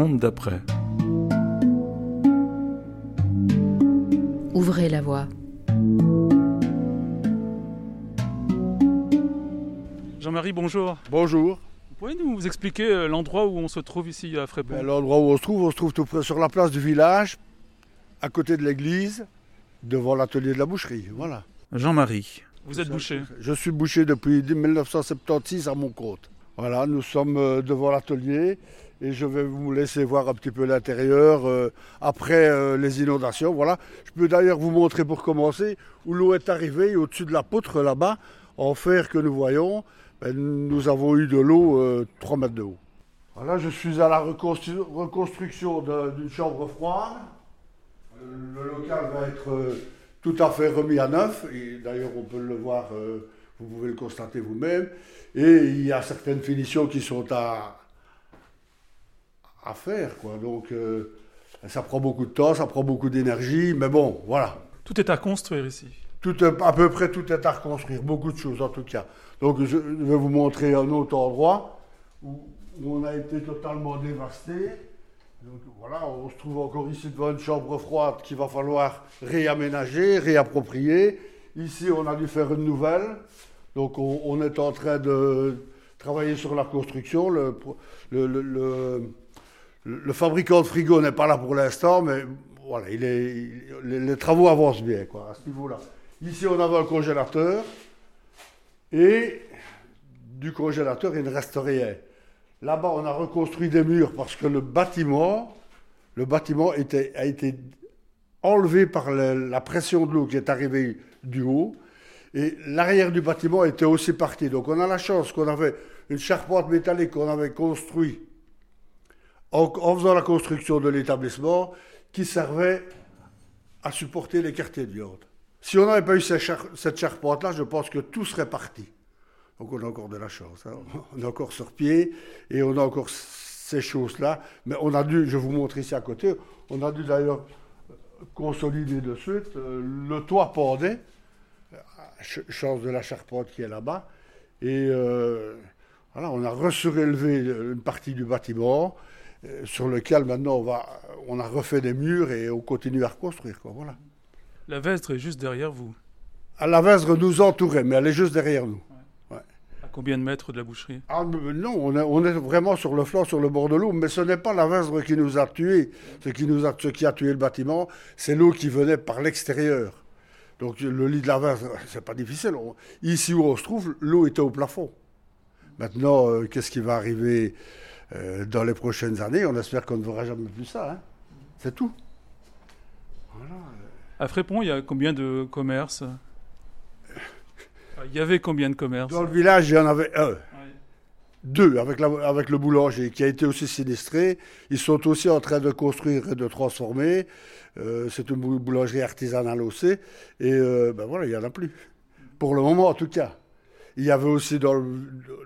monde d'après. Ouvrez la voie. Jean-Marie, bonjour. Bonjour. Vous pouvez nous expliquer euh, l'endroit où on se trouve ici à Frépont Ben, L'endroit où on se trouve, on se trouve tout près sur la place du village, à côté de l'église, devant l'atelier de la boucherie. Voilà. Jean-Marie, vous êtes boucher? Je suis boucher depuis 1976 à mon compte. Voilà, nous sommes euh, devant l'atelier et je vais vous laisser voir un petit peu l'intérieur euh, après euh, les inondations. Voilà. Je peux d'ailleurs vous montrer pour commencer où l'eau est arrivée au-dessus de la poutre là-bas, en fer que nous voyons. ben, nous avons eu de l'eau euh, 3 mètres de haut. Voilà, je suis à la reconstru- reconstruction d'une chambre froide. Euh, Le local va être euh, tout à fait remis à neuf. D'ailleurs, on peut le voir, euh, vous pouvez le constater vous-même. Et il y a certaines finitions qui sont à, à faire. Quoi. Donc, euh, ça prend beaucoup de temps, ça prend beaucoup d'énergie. Mais bon, voilà. Tout est à construire ici. Tout à peu près tout est à reconstruire, beaucoup de choses en tout cas. Donc je vais vous montrer un autre endroit où, on a été totalement dévasté. Donc voilà, on se trouve encore ici devant une chambre froide qu'il va falloir réaménager, réapproprier. Ici, on a dû faire une nouvelle. Donc on, on est en train de travailler sur la construction. Le, pro- le- le- le- fabricant de frigo n'est pas là pour l'instant, mais voilà, il est, les, travaux avancent bien à ce niveau-là. Ici, on avait un congélateur et du congélateur, il ne reste rien. Là-bas, on a reconstruit des murs parce que le bâtiment, le bâtiment a été enlevé par le- la pression de l'eau qui est arrivée du haut. Et l'arrière du bâtiment était aussi parti. Donc on a la chance qu'on avait une charpente métallique qu'on avait construite en, faisant la construction de l'établissement qui servait à supporter les quartiers de viande. Si on n'avait pas eu cette, char- cette charpente-là, je pense que tout serait parti. Donc on a encore de la chance. hein. On est encore sur pied et on a encore ces choses-là. Mais on a dû, je vous montre ici à côté, on a dû d'ailleurs consolider de suite. Euh, Le toit pendait, ch- chance de la charpente qui est là-bas. Et euh, voilà, on a resurélevé une partie du bâtiment euh, sur lequel maintenant on, va, on a refait des murs et on continue à reconstruire. Quoi, voilà. La Vestre est juste derrière vous. À la Vesre nous entourait, mais elle est juste derrière nous. À combien de mètres de la boucherie? Ah, non, on est, on est vraiment sur le flanc, sur le bord de l'eau, mais ce n'est pas la Vesre qui nous a tués. Ce qui, nous a, ce qui a tué le bâtiment, c'est l'eau qui venait par l'extérieur. Donc le lit de la Vesre, c'est pas difficile. On- ici où on se trouve, l'eau était au plafond. Maintenant, euh, qu'est-ce qui va arriver? Euh, dans les prochaines années On espère qu'on ne verra jamais plus ça. hein. C'est tout. À Frépont, il y a combien de commerces? Il y avait combien de commerces? Dans le village, il y en avait un. Deux, avec, la- avec le boulanger qui a été aussi sinistré. Ils sont aussi en train de construire et de transformer. Euh, c'est une bou- boulangerie artisanale aussi. Et euh, ben voilà, il n'y en a plus. Pour le moment, en tout cas. Il y avait aussi dans le,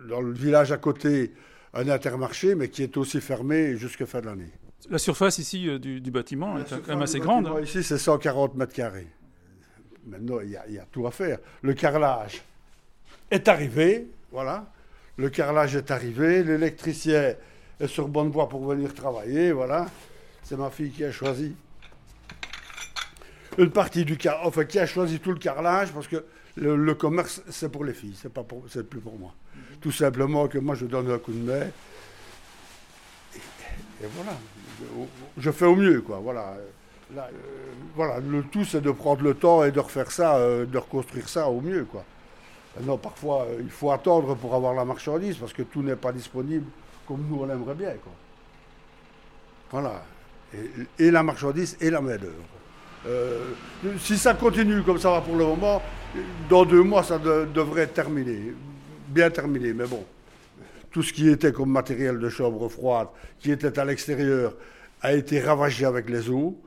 dans le village à côté un intermarché, mais qui est aussi fermé jusqu'à fin de l'année. La surface ici euh, du, du bâtiment est quand même assez grande. bâtiment Ici, c'est 140 mètres carrés. Maintenant, il y, y a tout à faire. Le carrelage est arrivé, voilà. Le carrelage est arrivé, l'électricien est sur bonne voie pour venir travailler, voilà. C'est ma fille qui a choisi une partie du car, enfin qui a choisi tout le carrelage parce que le, commerce c'est pour les filles, c'est pas c'est plus pour moi. Tout simplement que moi je donne un coup de main et, voilà, je, fais au mieux quoi, voilà. Là, euh, voilà, le tout c'est de prendre le temps et de refaire ça, euh, de reconstruire ça au mieux quoi. Non, parfois euh, il faut attendre pour avoir la marchandise parce que tout n'est pas disponible comme nous on aimerait bien quoi. Voilà, et, et la marchandise et la main d'œuvre. Euh, si ça continue comme ça va pour le moment, dans deux mois, ça de- devrait être terminé. Bien terminé, mais bon. Tout ce qui était comme matériel de chambre froide, qui était à l'extérieur, a été ravagé avec les eaux.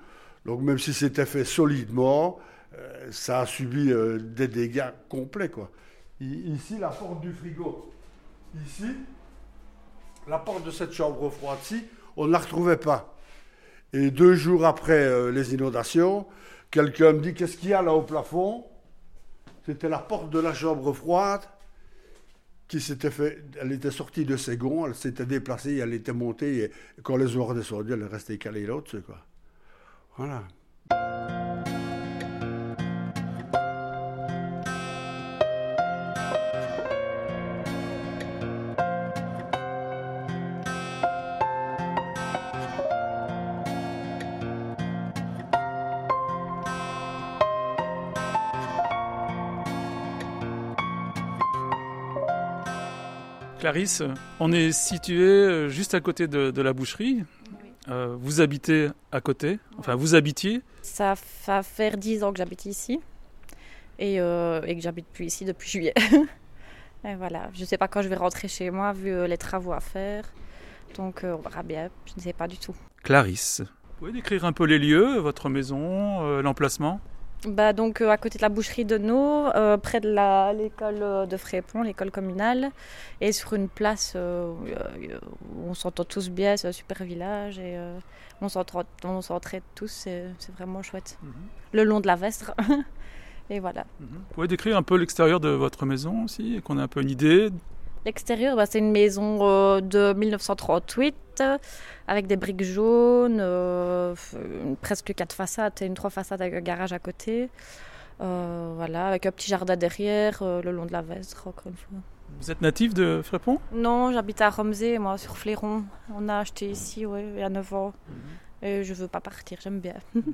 Donc même si c'était fait solidement, euh, ça a subi euh, des dégâts complets. Quoi. Ici, la porte du frigo. Ici, la porte de cette chambre froide-ci, on ne la retrouvait pas. Et deux jours après euh, les inondations, quelqu'un me dit Qu'est-ce qu'il y a là au plafond? C'était la porte de la chambre froide qui s'était fait, elle était sortie de ses gonds, elle s'était déplacée, elle était montée, et quand les ont redescendus, elle est restée calée là-dessus. Voilà. Clarisse, on est situé euh, juste à côté de, la boucherie. Euh, vous habitez à côté, enfin vous habitiez Ça va faire 10 ans que j'habite ici et, euh, et que j'habite plus ici depuis juillet. et voilà, je ne sais pas quand je vais rentrer chez moi vu les travaux à faire. Donc on verra bien, je ne sais pas du tout. Clarisse, vous pouvez décrire un peu les lieux, votre maison, l'emplacement? Bah donc euh, à côté de la boucherie de No, euh, près de l'école euh, de Frépont, l'école communale, et sur une place où on s'entend tous bien, c'est un super village et on s'entraide tous, c'est vraiment chouette. Mhm. Le long de la Vestre. et voilà. Mhm. Vous pouvez décrire un peu l'extérieur de votre maison aussi, et qu'on ait un peu une idée L'extérieur, bah, c'est une maison de 1938 avec des briques jaunes, euh, presque quatre façades, et une trois façades avec un garage à côté. Euh, voilà, avec un petit jardin derrière, euh, le long de la Vestre, encore une fois. Vous êtes natif de Frépont Non, j'habite à Romsey, moi, sur Fléron. On a acheté ici, oui, il y a 9 ans. Mhm. Et je veux pas partir, j'aime bien. Mhm.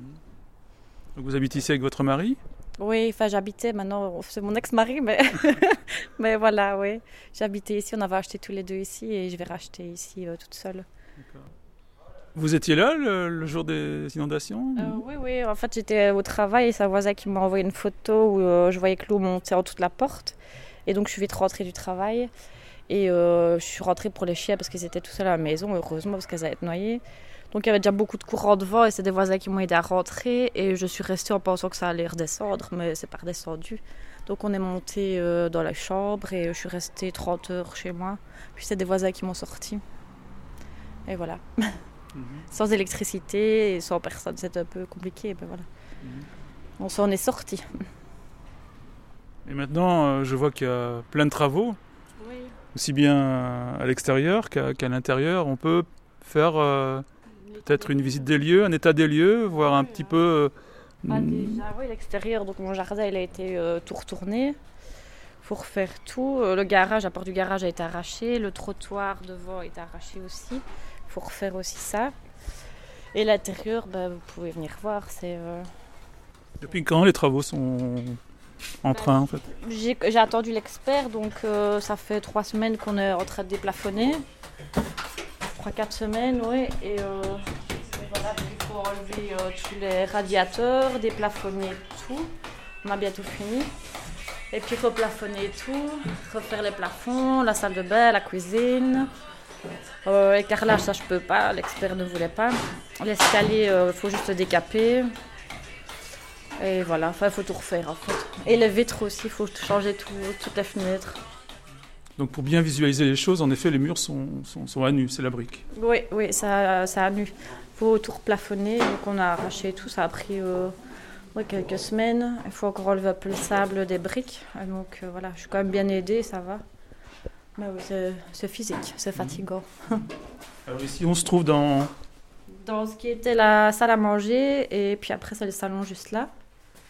Donc vous habitez ici avec votre mari? Oui, enfin j'habitais, maintenant c'est mon ex-mari, mais, mais voilà, oui. J'habitais ici, on avait acheté tous les deux ici et je vais racheter ici toute seule. Vous étiez là le, jour des inondations euh, Oui, oui. En fait, j'étais au travail et sa voisin qui m'a envoyé une photo où euh, je voyais que l'eau montait en toute la porte. Et donc, je suis vite rentrée du travail. Et euh, je suis rentrée pour les chiens parce qu'ils étaient tout seuls à la maison, heureusement, parce qu'elles allaient être noyées. Donc, il y avait déjà beaucoup de courant de vent et c'est des voisins qui m'ont aidé à rentrer. Et je suis restée en pensant que ça allait redescendre, mais c'est pas redescendu. Donc, on est monté dans la chambre et je suis restée 30 heures chez moi. Puis, c'est des voisins qui m'ont sorti. Et voilà. Mhm. Sans électricité et sans personne, c'est un peu compliqué. Ben voilà. Mhm. On s'en est sorti. Et maintenant, euh, je vois qu'il y a plein de travaux, aussi bien à l'extérieur qu'à l'intérieur. On peut faire euh, peut-être une visite des lieux, un état des lieux, voir un petit peu. Euh, ah, déjà, oui, l'extérieur, donc mon jardin, il a été tout retourné. Il faut refaire tout. Le garage, la porte du garage a été arraché. Le trottoir devant été arraché aussi faut refaire aussi ça. Et l'intérieur, bah, vous pouvez venir voir. C'est. Euh, Depuis quand les travaux sont en train en fait? J'ai attendu l'expert, donc euh, ça fait trois semaines qu'on est en train de déplafonner. Trois, quatre semaines, oui. Et, euh, voilà, il faut enlever tous les radiateurs, déplafonner tout. On a bientôt fini. Et puis replafonner tout, refaire les plafonds, la salle de bain, la cuisine. Euh, écarlage, ça je peux pas, l'expert ne voulait pas. L'escalier, il euh, faut juste décaper. Et voilà, enfin, il faut tout refaire en fait. Et les vitres aussi, il faut changer tout, toutes les fenêtres. Donc pour bien visualiser les choses, en effet, les murs sont, sont, à nu, c'est la brique. Oui, oui, ça, ça à nu. Il faut tout replafonner, donc on a arraché tout, ça a pris euh, quelques semaines. Il faut encore enlever un peu le sable des briques. Donc euh, voilà, je suis quand même bien aidée, ça va. Bah c'est physique, c'est fatigant. Alors ici, on se trouve dans... Dans ce qui était la salle à manger, et puis après, c'est le salon juste là.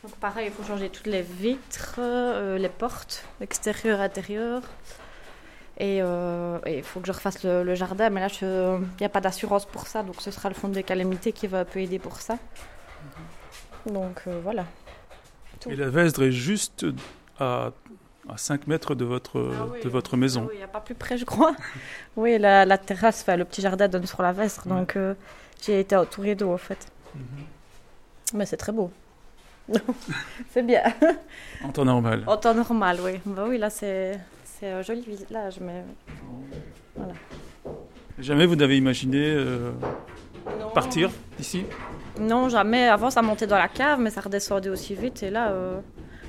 Donc pareil, il faut changer toutes les vitres, euh, les portes, extérieur, intérieur. Et euh, il faut que je refasse le, jardin, mais là, il n'y a pas d'assurance pour ça, donc ce sera le fonds de calamités qui va un peu aider pour ça. Donc euh, voilà. Et la Vesdre est juste à à 5 mètres de votre, ah de votre maison. Ah il n'y a pas plus près, je crois. oui, la, la terrasse, le petit jardin donne sur la Vestre, donc euh, j'ai été entourée d'eau en fait. Mhm. Mais c'est très beau. c'est bien. En temps normal. En temps normal, oui. Bah oui, là c'est un joli village, mais voilà. Jamais vous n'avez imaginé euh, partir d'ici? Non, jamais. Avant, ça montait dans la cave, mais ça redescendait aussi vite. Et là, euh,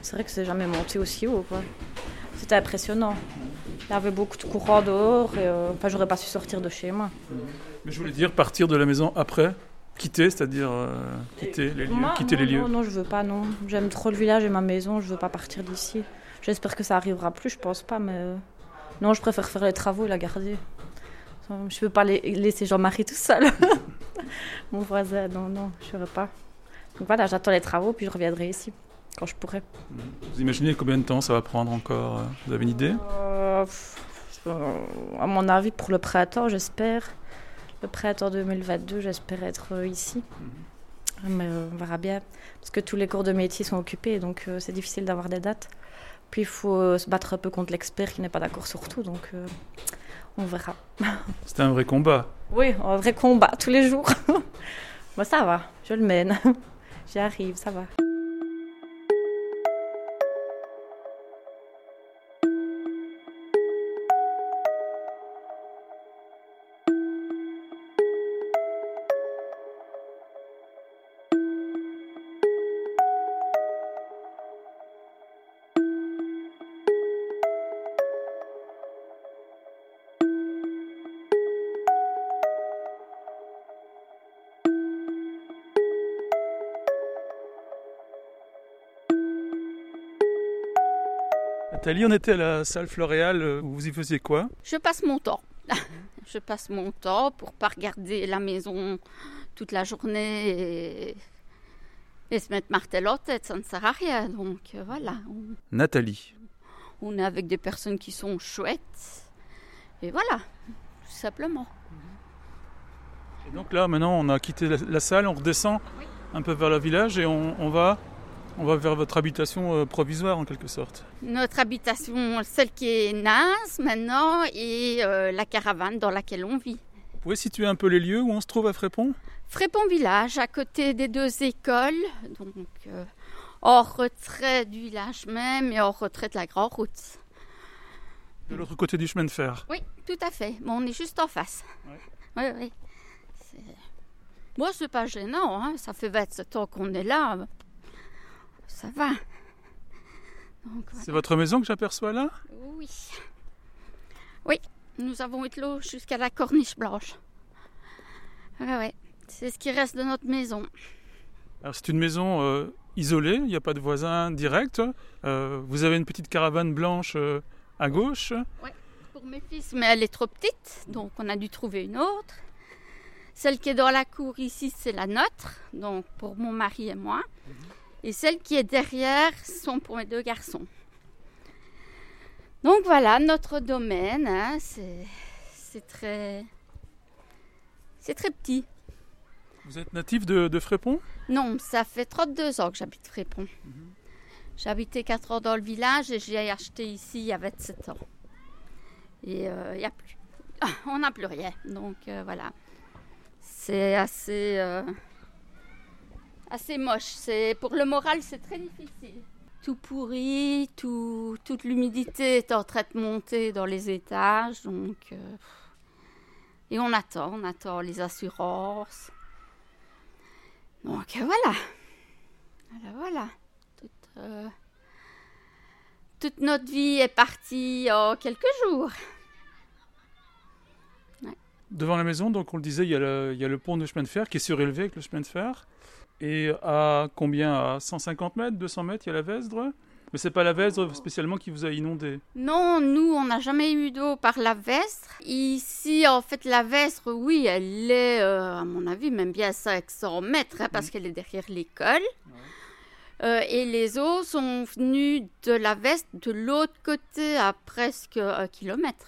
c'est vrai que c'est jamais monté aussi haut. C'était impressionnant. Il y avait beaucoup de courant dehors et euh, enfin, j'aurais pas su sortir de chez moi. Mais je voulais dire partir de la maison après, quitter, c'est-à-dire euh, quitter les lieux. quitter non, les lieux. Non, non, je veux pas, non. J'aime trop le village et ma maison, je veux pas partir d'ici. J'espère que ça arrivera plus, je pense pas, mais euh, Non, je préfère faire les travaux et la garder. Je ne peux pas laisser Jean-Marie tout seul. Mon voisin, non, non, je ne ferai pas. Donc voilà, j'attends les travaux, puis je reviendrai ici quand je pourrai. Vous imaginez combien de temps ça va prendre encore Vous avez une idée? Euh, À mon avis, pour le printemps, j'espère. Le printemps 2022, j'espère être euh, ici. Mhm. Mais euh, on verra bien. Parce que tous les cours de métier sont occupés, donc c'est difficile d'avoir des dates. Puis il faut se battre un peu contre l'expert qui n'est pas d'accord sur tout, donc on verra. C'est un vrai combat. Oui, un vrai combat tous les jours. Moi, ça va, je le mène. J'y arrive, ça va. Nathalie, on était à la salle Floréal, euh, vous y faisiez quoi? Je passe mon temps. Je passe mon temps pour pas regarder la maison toute la journée et, se mettre martel en tête, ça ne sert à rien. Donc euh, voilà. Nathalie. On est avec des personnes qui sont chouettes. Et voilà, tout simplement. Et donc là, maintenant, on a quitté la, salle, on redescend un peu vers le village et on va on va vers votre habitation euh, provisoire en quelque sorte. Notre habitation, celle qui est naze maintenant, et euh, la caravane dans laquelle on vit. Vous pouvez situer un peu les lieux où on se trouve à Frépont Frépont village, à côté des deux écoles, donc euh, hors retrait du village même et hors retrait de la grande route. De l'autre côté du chemin de fer Oui, tout à fait. Bon, on est juste en face. Oui, oui. Moi, c'est pas gênant, hein. ça fait 27 ans qu'on est là ça va. C'est votre maison que j'aperçois là? Oui. Oui, nous avons été l'eau jusqu'à la corniche blanche. Ouais, ouais. C'est ce qui reste de notre maison. Alors c'est une maison euh, isolée, il n'y a pas de voisins directs. Euh, vous avez une petite caravane blanche euh, à gauche. Oui, pour mes fils, mais elle est trop petite, donc on a dû trouver une autre. Celle qui est dans la cour ici, c'est la nôtre, donc pour mon mari et moi. Mhm. Et celle qui est derrière sont pour mes deux garçons. Donc voilà, notre domaine, hein, c'est très, c'est très petit. Vous êtes natif de, Frépont Non, ça fait 32 ans que j'habite Frépont. Mhm. J'habitais 4 ans dans le village et j'ai acheté ici il y a 27 ans. Et euh, il n'y a plus. on n'a plus rien. Donc euh, voilà. C'est assez. Euh, assez moche. C'est pour le moral, c'est très difficile. Tout pourri, tout, toute l'humidité est en train de monter dans les étages, donc euh, et on attend, on attend les assurances. Donc voilà, voilà, voilà. Toute, euh, toute notre vie est partie en quelques jours. Devant la maison, donc on le disait, il y, a le, il y a le pont de chemin de fer qui est surélevé avec le chemin de fer. Et à combien? À 150 mètres, 200 mètres, il y a la Vesdre? Mais c'est pas la Vesdre spécialement qui vous a inondé? Non, nous, on n'a jamais eu d'eau par la Vesdre. Ici, en fait, la Vesdre, oui, elle est, euh, à mon avis, même bien à 500 mètres, hein, parce mm. qu'elle est derrière l'école. Euh, et les eaux sont venues de la Vesdre de l'autre côté, à presque un kilomètre.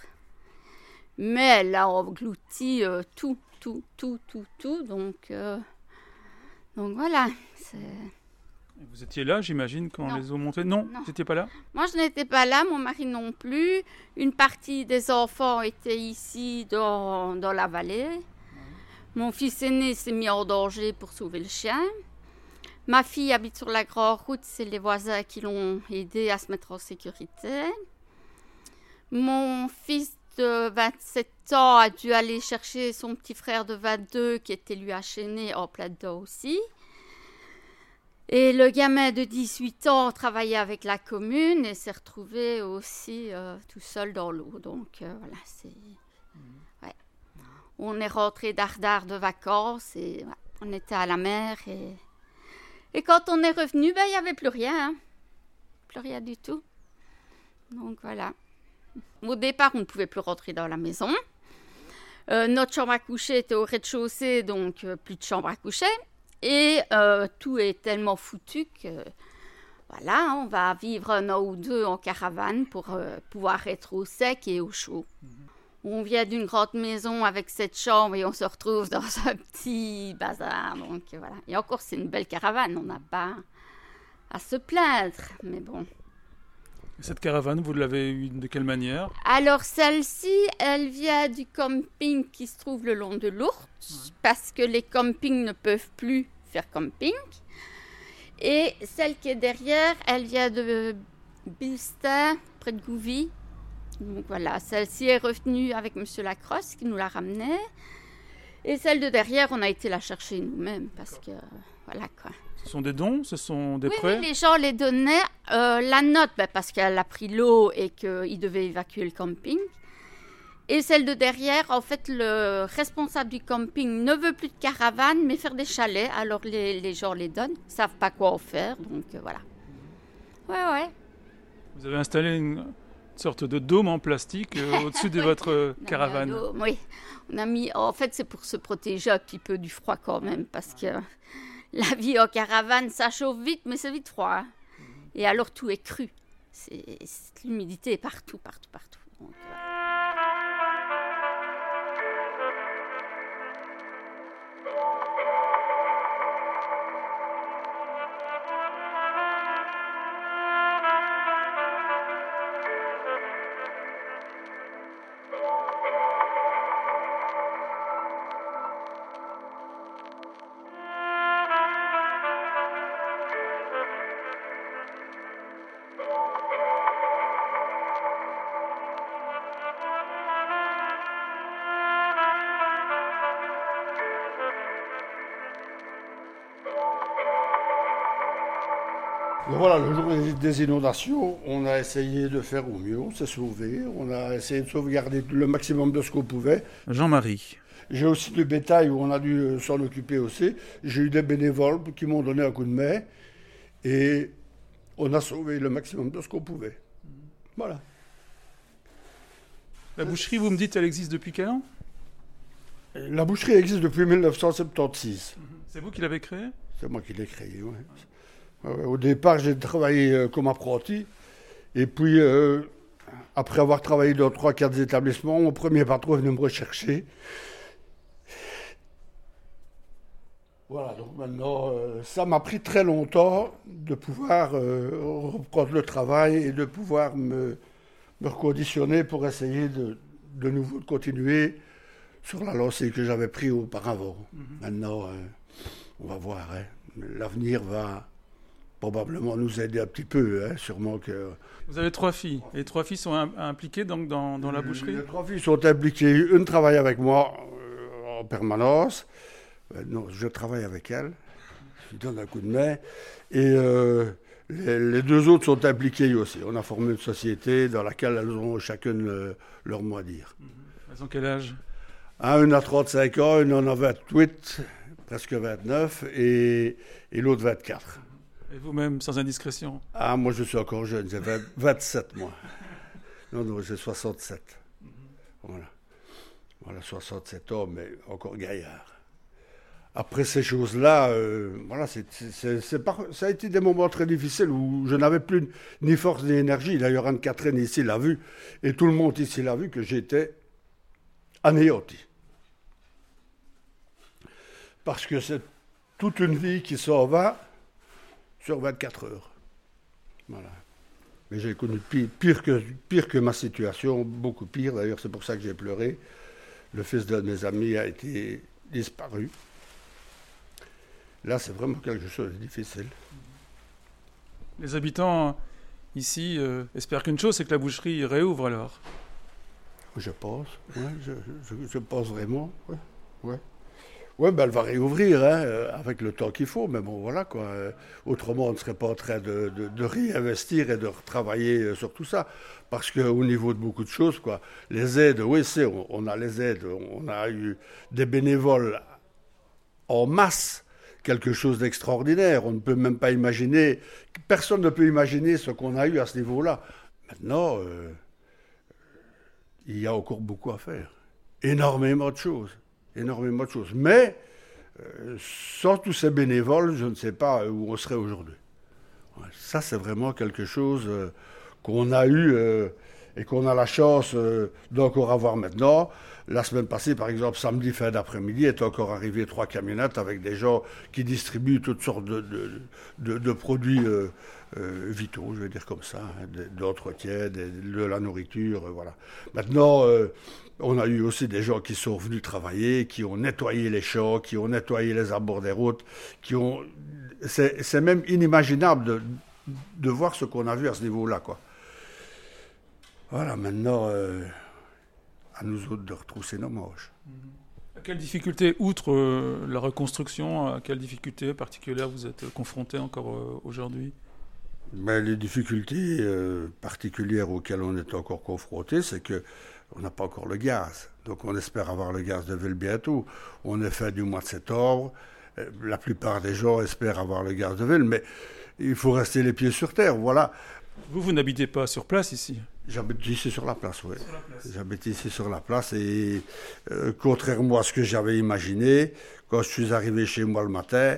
Mais elle a englouti euh, tout, tout, tout, tout, tout. Donc. Donc voilà. Vous étiez là, j'imagine, quand les eaux montaient? Non, vous n'étiez pas là? Moi, je n'étais pas là, mon mari non plus. Une partie des enfants était ici dans, dans la vallée. Mon fils aîné s'est mis en danger pour sauver le chien. Ma fille habite sur la grande route, c'est les voisins qui l'ont aidé à se mettre en sécurité. Mon fils de 27 a dû aller chercher son petit frère de 22 qui était lui achaîné en plein dedans aussi? Et le gamin de 18 ans travaillait avec la commune et s'est retrouvé aussi euh, tout seul dans l'eau. Donc euh, voilà, c'est. Ouais. On est rentré d'Ardard de vacances et on était à la mer. Et, et quand on est revenu, ben, il n'y avait plus rien. Hein. Plus rien du tout. Donc voilà. Au départ, on ne pouvait plus rentrer dans la maison. Euh, notre chambre à coucher était au rez-de-chaussée, donc euh, plus de chambre à coucher. Et euh, tout est tellement foutu que voilà, on va vivre un an ou deux en caravane pour pouvoir être au sec et au chaud. Mhm. On vient d'une grande maison avec cette chambre et on se retrouve dans un petit bazar. Donc voilà. Et encore, c'est une belle caravane, on n'a pas à se plaindre. Mais bon. Cette caravane, vous l'avez eue de quelle manière Alors celle-ci, elle vient du camping qui se trouve le long de l'Ourthe, parce que les campings ne peuvent plus faire camping. Et celle qui est derrière, elle vient de Bilstein, près de Gouvy. Donc voilà, celle-ci est revenue avec Monsieur Lacrosse qui nous la ramenait. Et celle de derrière, on a été la chercher nous-mêmes parce que voilà quoi. Ce sont des dons, ce sont des prêts Oui, les gens les donnaient. Euh, la note, ben, parce qu'elle a pris l'eau et qu'ils devaient évacuer le camping. Et celle de derrière, en fait, le responsable du camping ne veut plus de caravane, mais faire des chalets. Alors les, les gens les donnent, ils savent pas quoi en faire, donc euh, voilà. Ouais, ouais. Vous avez installé une sorte de dôme en plastique euh, au-dessus de votre caravane. oui, on a mis. En fait, c'est pour se protéger un petit peu du froid quand même, parce que la vie en caravane, ça chauffe vite, mais c'est vite froid. Hein. Et alors tout est cru. C'est l'humidité partout, partout, partout. voilà, des inondations, on a essayé de faire au mieux, on s'est sauvé, on a essayé de sauvegarder le maximum de ce qu'on pouvait. Jean-Marie. J'ai aussi du bétail où on a dû euh, s'en occuper aussi. J'ai eu des bénévoles qui m'ont donné un coup de main et on a sauvé le maximum de ce qu'on pouvait. Voilà. La boucherie, vous me dites, elle existe depuis quel an? La boucherie existe depuis 1976. C'est vous qui l'avez créée? C'est moi qui l'ai créée, oui. Euh, au départ, j'ai travaillé euh, comme apprenti. Et puis, euh, après avoir travaillé dans trois, quatre établissements, mon premier patron est venu me rechercher. Voilà, donc maintenant, ça m'a pris très longtemps de pouvoir reprendre le travail et de pouvoir me, me reconditionner pour essayer de, de nouveau continuer sur la lancée que j'avais prise auparavant. Mhm. Maintenant, on va voir. Hein. L'avenir va, probablement nous aider un petit peu, hein, sûrement que... Vous avez trois filles, et les trois filles sont impliquées donc dans, dans la boucherie? Les trois filles sont impliquées, une travaille avec moi euh, en permanence, euh, non, je travaille avec elle, je lui donne un coup de main, et euh, les, deux autres sont impliquées aussi. On a formé une société dans laquelle elles ont chacune leur mot à dire. Mhm. Elles ont quel âge? Ah, Une a 35 ans, une en a 28, presque 29, et, et l'autre 24. Et vous-même, sans indiscrétion? Ah, moi, je suis encore jeune. J'ai 27, moi. Non, non, j'ai 67. Voilà. Voilà, 67 ans, mais encore gaillard. Après ces choses-là, euh, voilà, ça a été des moments très difficiles où je n'avais plus ni force ni énergie. D'ailleurs, Anne-Catherine ici l'a vu, et tout le monde ici l'a vu, que j'étais anéanti. Parce que c'est toute une vie qui s'en va sur 24 heures. Voilà. Mais j'ai connu pire, que, pire que ma situation, beaucoup pire. D'ailleurs, c'est pour ça que j'ai pleuré. Le fils d'un de mes amis a été disparu. Là, c'est vraiment quelque chose de difficile. Les habitants ici euh, espèrent qu'une chose, c'est que la boucherie réouvre alors. Je pense, je, je, pense vraiment. Ouais, ouais. Oui, ben elle va réouvrir hein, euh, avec le temps qu'il faut, mais bon, voilà quoi. Euh, autrement, on ne serait pas en train de, de, réinvestir et de retravailler euh, sur tout ça. Parce qu'au niveau de beaucoup de choses, quoi, les aides, oui, c'est, on, a les aides, on a eu des bénévoles en masse, quelque chose d'extraordinaire. On ne peut même pas imaginer, personne ne peut imaginer ce qu'on a eu à ce niveau-là. Maintenant, il y a encore beaucoup à faire. Énormément de choses. Énormément de choses. Mais euh, sans tous ces bénévoles, je ne sais pas où on serait aujourd'hui. Ça, c'est vraiment quelque chose euh, qu'on a eu euh, et qu'on a la chance d'encore avoir maintenant. La semaine passée, par exemple, samedi fin d'après-midi, est encore arrivé trois camionnettes avec des gens qui distribuent toutes sortes de, produits vitaux, je vais dire comme ça, hein, d'entretien, de, de, la nourriture, voilà. Maintenant, on a eu aussi des gens qui sont venus travailler, qui ont nettoyé les champs, qui ont nettoyé les abords des routes, qui ont. C'est même inimaginable de, de, voir ce qu'on a vu à ce niveau-là, quoi. Voilà, maintenant, euh, à nous autres de retrousser nos manches. À quelles difficultés, outre euh, la reconstruction, à quelles difficultés particulières vous êtes confrontés encore euh, aujourd'hui? Ben, Les difficultés particulières auxquelles on est encore confronté, c'est que on n'a pas encore le gaz. Donc on espère avoir le gaz de ville bientôt. On est fin du mois de septembre. Euh, la plupart des gens espèrent avoir le gaz de ville, mais il faut rester les pieds sur terre. Voilà. Vous, vous n'habitez pas sur place ici? J'habite ici sur la place, oui. J'habite ici sur la place et euh, contrairement à ce que j'avais imaginé, quand je suis arrivé chez moi le matin,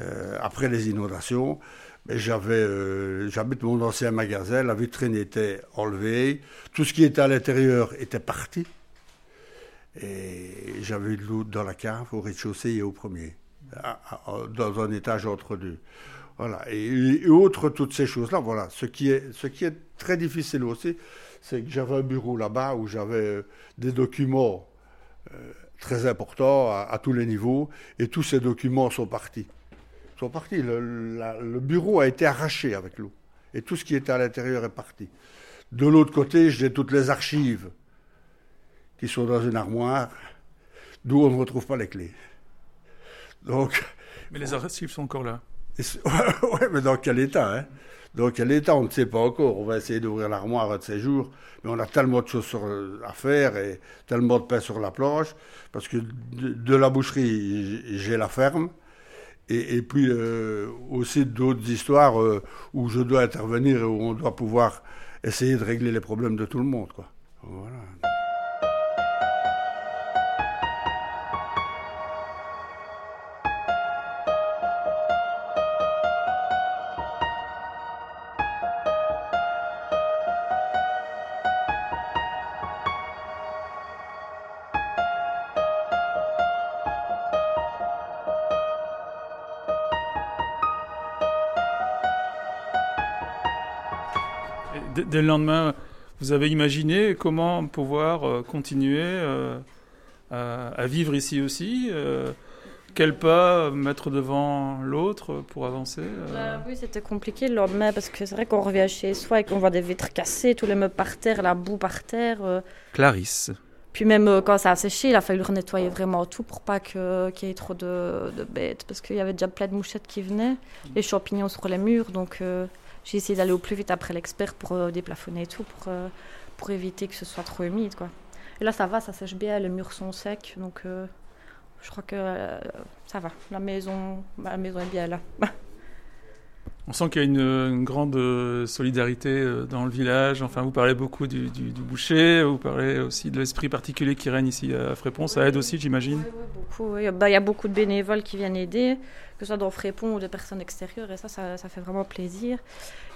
euh, après les inondations, j'avais, euh, j'habite mon ancien magasin, la vitrine était enlevée, tout ce qui était à l'intérieur était parti. Et j'avais de l'eau dans la cave, au rez-de-chaussée et au premier, dans un étage entre deux. Voilà. Et, outre toutes ces choses-là, voilà. Ce qui est, ce qui est très difficile aussi, c'est que j'avais un bureau là-bas où j'avais euh, des documents euh, très importants à, tous les niveaux, et tous ces documents sont partis sont partis. Le, bureau a été arraché avec l'eau. Et tout ce qui était à l'intérieur est parti. De l'autre côté, j'ai toutes les archives qui sont dans une armoire, d'où on ne retrouve pas les clés. Donc, mais les archives sont encore là. oui, mais dans quel état hein? Dans quel état On ne sait pas encore. On va essayer d'ouvrir l'armoire un de ces jours. Mais on a tellement de choses à faire et tellement de pain sur la planche. Parce que de la boucherie, j'ai la ferme. Et, puis euh, aussi d'autres histoires euh, où je dois intervenir et où on doit pouvoir essayer de régler les problèmes de tout le monde. Quoi. Voilà. Dès le lendemain, vous avez imaginé comment pouvoir euh, continuer euh, à, vivre ici aussi euh, quel pas mettre devant l'autre pour avancer bah Oui, c'était compliqué le lendemain parce que c'est vrai qu'on revient chez soi et qu'on voit des vitres cassées, tous les meubles par terre, la boue par terre. Clarisse. Puis même quand ça a séché, il a fallu renettoyer vraiment tout pour pas qu'il y ait trop de, de bêtes parce qu'il y avait déjà plein de mouchettes qui venaient, les champignons sur les murs, donc j'ai essayé d'aller au plus vite après l'expert pour euh, déplafonner et tout, pour, euh, pour éviter que ce soit trop humide. Quoi. Et là, ça va, ça sèche bien, les murs sont secs, donc euh, je crois que ça va. La maison, la maison est bien là. On sent qu'il y a une, grande solidarité dans le village. Enfin, vous parlez beaucoup du, du, boucher, vous parlez aussi de l'esprit particulier qui règne ici à Frépont. Ça aide aussi, j'imagine Oui, beaucoup. Bah, il y a beaucoup de bénévoles qui viennent aider que ce soit dans Frépont ou des personnes extérieures, et ça, ça, fait vraiment plaisir.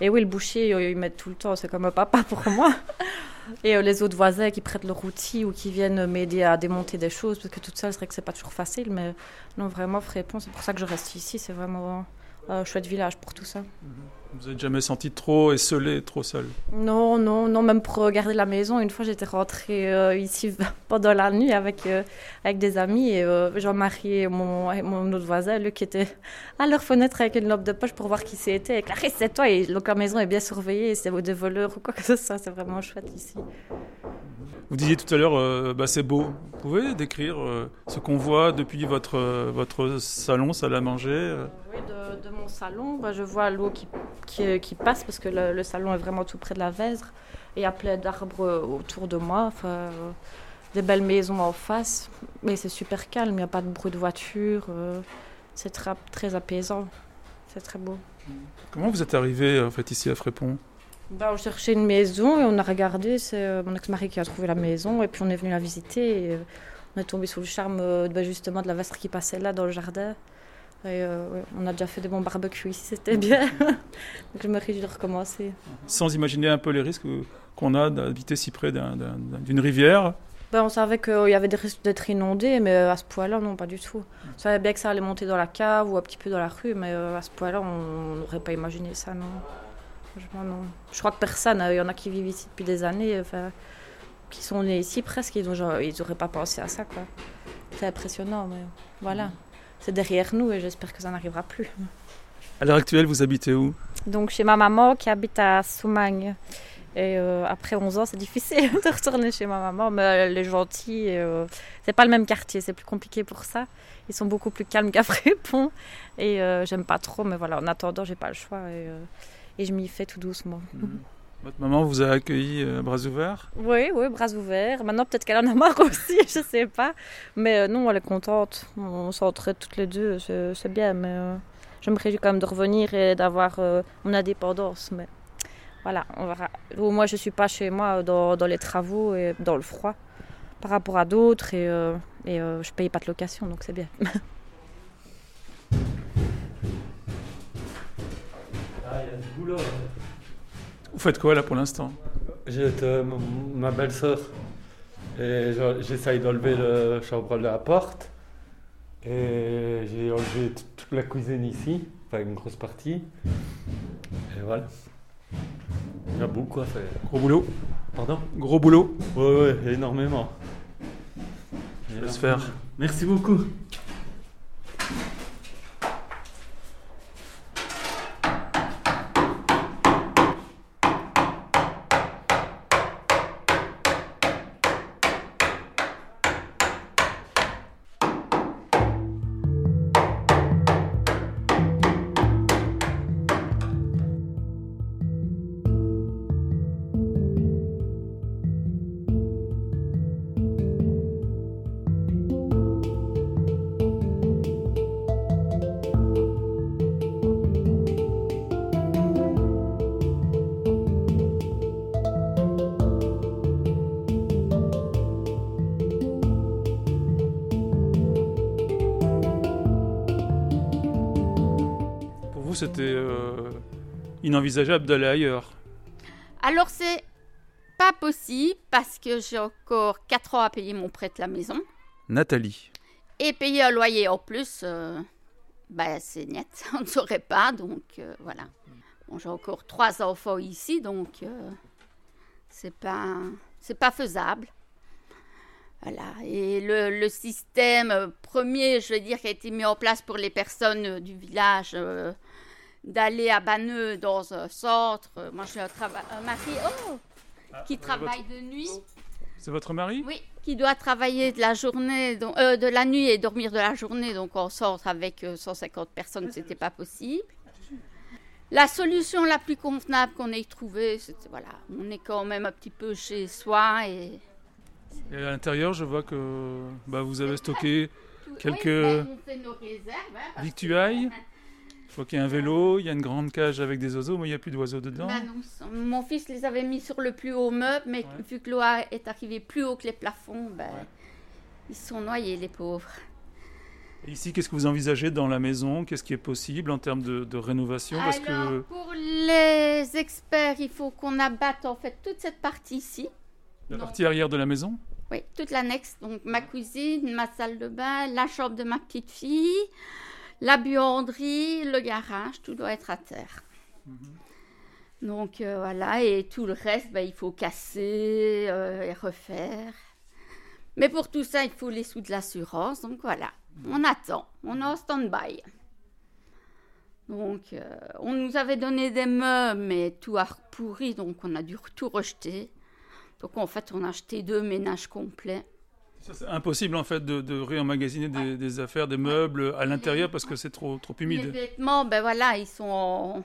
Et oui, le boucher, euh, ils mettent tout le temps, c'est comme un papa pour moi. Et euh, les autres voisins qui prêtent leur outil ou qui viennent m'aider à démonter des choses, parce que toute seule, c'est vrai que c'est pas toujours facile, mais non, vraiment, Frépont, c'est pour ça que je reste ici, c'est vraiment chouette village pour tout ça. Mhm. Vous n'êtes jamais senti trop esselé, trop seul Non, non, non, même pour regarder la maison. Une fois, j'étais rentrée euh, ici pendant la nuit avec, euh, avec des amis et euh, Jean-Marie et mon, mon autre voisin, lui, qui était à leur fenêtre avec une lampe de poche pour voir qui c'était. Et Clarisse, c'est toi. Et donc, la maison est bien surveillée, c'est des voleurs ou quoi que ce soit. C'est vraiment chouette ici. Vous disiez tout à l'heure, euh, bah, c'est beau. Vous pouvez décrire euh, ce qu'on voit depuis votre, euh, votre salon, salle à manger De, mon salon, bah, je vois l'eau qui, qui, passe parce que le, salon est vraiment tout près de la Vèzre. Et il y a plein d'arbres autour de moi, enfin, des belles maisons en face. Mais c'est super calme, il n'y a pas de bruit de voiture. c'est très, très apaisant. C'est très beau. Comment vous êtes arrivé en fait, ici à Frépont bah, On cherchait une maison et on a regardé. C'est euh, mon ex-mari qui a trouvé la maison et puis on est venu la visiter. Et, euh, on est tombé sous le charme bah, justement de la vastre qui passait là dans le jardin. Et on a déjà fait des bons barbecues ici, c'était bien. Donc je me réjouis de recommencer. Sans imaginer un peu les risques qu'on a d'habiter si près d'une rivière ben, on savait qu'il y avait des risques d'être inondé, mais à ce point-là, non, pas du tout. On savait bien que ça allait monter dans la cave ou un petit peu dans la rue, mais à ce point-là, on n'aurait pas imaginé ça, non. Franchement, non. Je crois que personne, il y en a qui vivent ici depuis des années, enfin, qui sont nés ici presque, ils n'auraient pas pensé à ça, quoi. C'est impressionnant, mais voilà. C'est derrière nous et j'espère que ça n'arrivera plus. À l'heure actuelle, vous habitez où? Donc chez ma maman qui habite à Soumagne. Et euh, après 11 ans, c'est difficile de retourner chez ma maman, mais elle est gentille. Euh, c'est pas le même quartier, c'est plus compliqué pour ça. Ils sont beaucoup plus calmes qu'à Frépont. Et euh, j'aime pas trop, mais voilà, en attendant, j'ai pas le choix. Et, et je m'y fais tout doucement. Mhm. Votre maman vous a accueilli bras ouverts? Oui, oui, bras ouverts. Maintenant, peut-être qu'elle en a marre aussi, je sais pas. Mais non, elle est contente. On s'entraide toutes les deux, c'est bien. Mais je me réjouis quand même de revenir et d'avoir mon indépendance. Mais voilà, on verra. Moi, je ne suis pas chez moi dans, les travaux et dans le froid par rapport à d'autres et, euh, et euh, je ne paye pas de location, donc c'est bien. Ah, il y a du boulot. Vous faites quoi là pour l'instant? J'ai ma belle-sœur et j'essaye d'enlever le chambre de la porte et j'ai enlevé toute la cuisine ici, enfin une grosse partie. Et voilà. Il y a beaucoup à faire. Gros boulot Pardon? Gros boulot Ouais, ouais, énormément. Je faire. Merci beaucoup. Inenvisageable d'aller ailleurs. Alors c'est pas possible parce que j'ai encore 4 ans à payer mon prêt de la maison. Nathalie. Et payer un loyer en plus, euh, bah, c'est net, on ne saurait pas, donc euh, voilà. Bon, j'ai encore trois enfants ici, donc c'est pas c'est pas faisable. Voilà. Et le, le, système premier, je veux dire, qui a été mis en place pour les personnes du village, d'aller à Banneux dans un centre. Moi, j'ai un, un mari oh, ah, qui travaille de nuit. C'est votre mari? Oui, qui doit travailler de la journée, euh, de la nuit et dormir de la journée. Donc en centre avec 150 euh, personnes, c'était pas possible. La solution la plus convenable qu'on ait trouvée, c'était voilà, on est quand même un petit peu chez soi et. Et à l'intérieur, je vois que bah, vous avez stocké quelques ben, nos réserves, hein, victuailles. Je vois qu'il y a un vélo, il y a une grande cage avec des oiseaux, mais il n'y a plus d'oiseaux dedans. Bah mon fils les avait mis sur le plus haut meuble, mais vu que l'eau est arrivée plus haut que les plafonds, ben, ils sont noyés, les pauvres. ici, qu'est-ce que vous envisagez dans la maison? Qu'est-ce qui est possible en termes de, rénovation? Parce que... Pour les experts, il faut qu'on abatte en fait toute cette partie ici. La partie arrière de la maison? Oui, toute l'annexe. Donc ma cuisine, ma salle de bain, la chambre de ma petite fille la buanderie, le garage, tout doit être à terre. Mhm. Donc euh, voilà, et tout le reste, ben, il faut casser euh, et refaire. Mais pour tout ça, il faut les sous de l'assurance. Donc voilà, on attend, on est en stand-by. Donc euh, on nous avait donné des meubles, mais tout a pourri, donc on a dû tout rejeter. Donc en fait, on a acheté deux ménages complets. C'est impossible en fait de, de réemmagasiner des, affaires, des meubles à l'intérieur parce que c'est trop, trop humide. Les vêtements, ben voilà, ils sont en,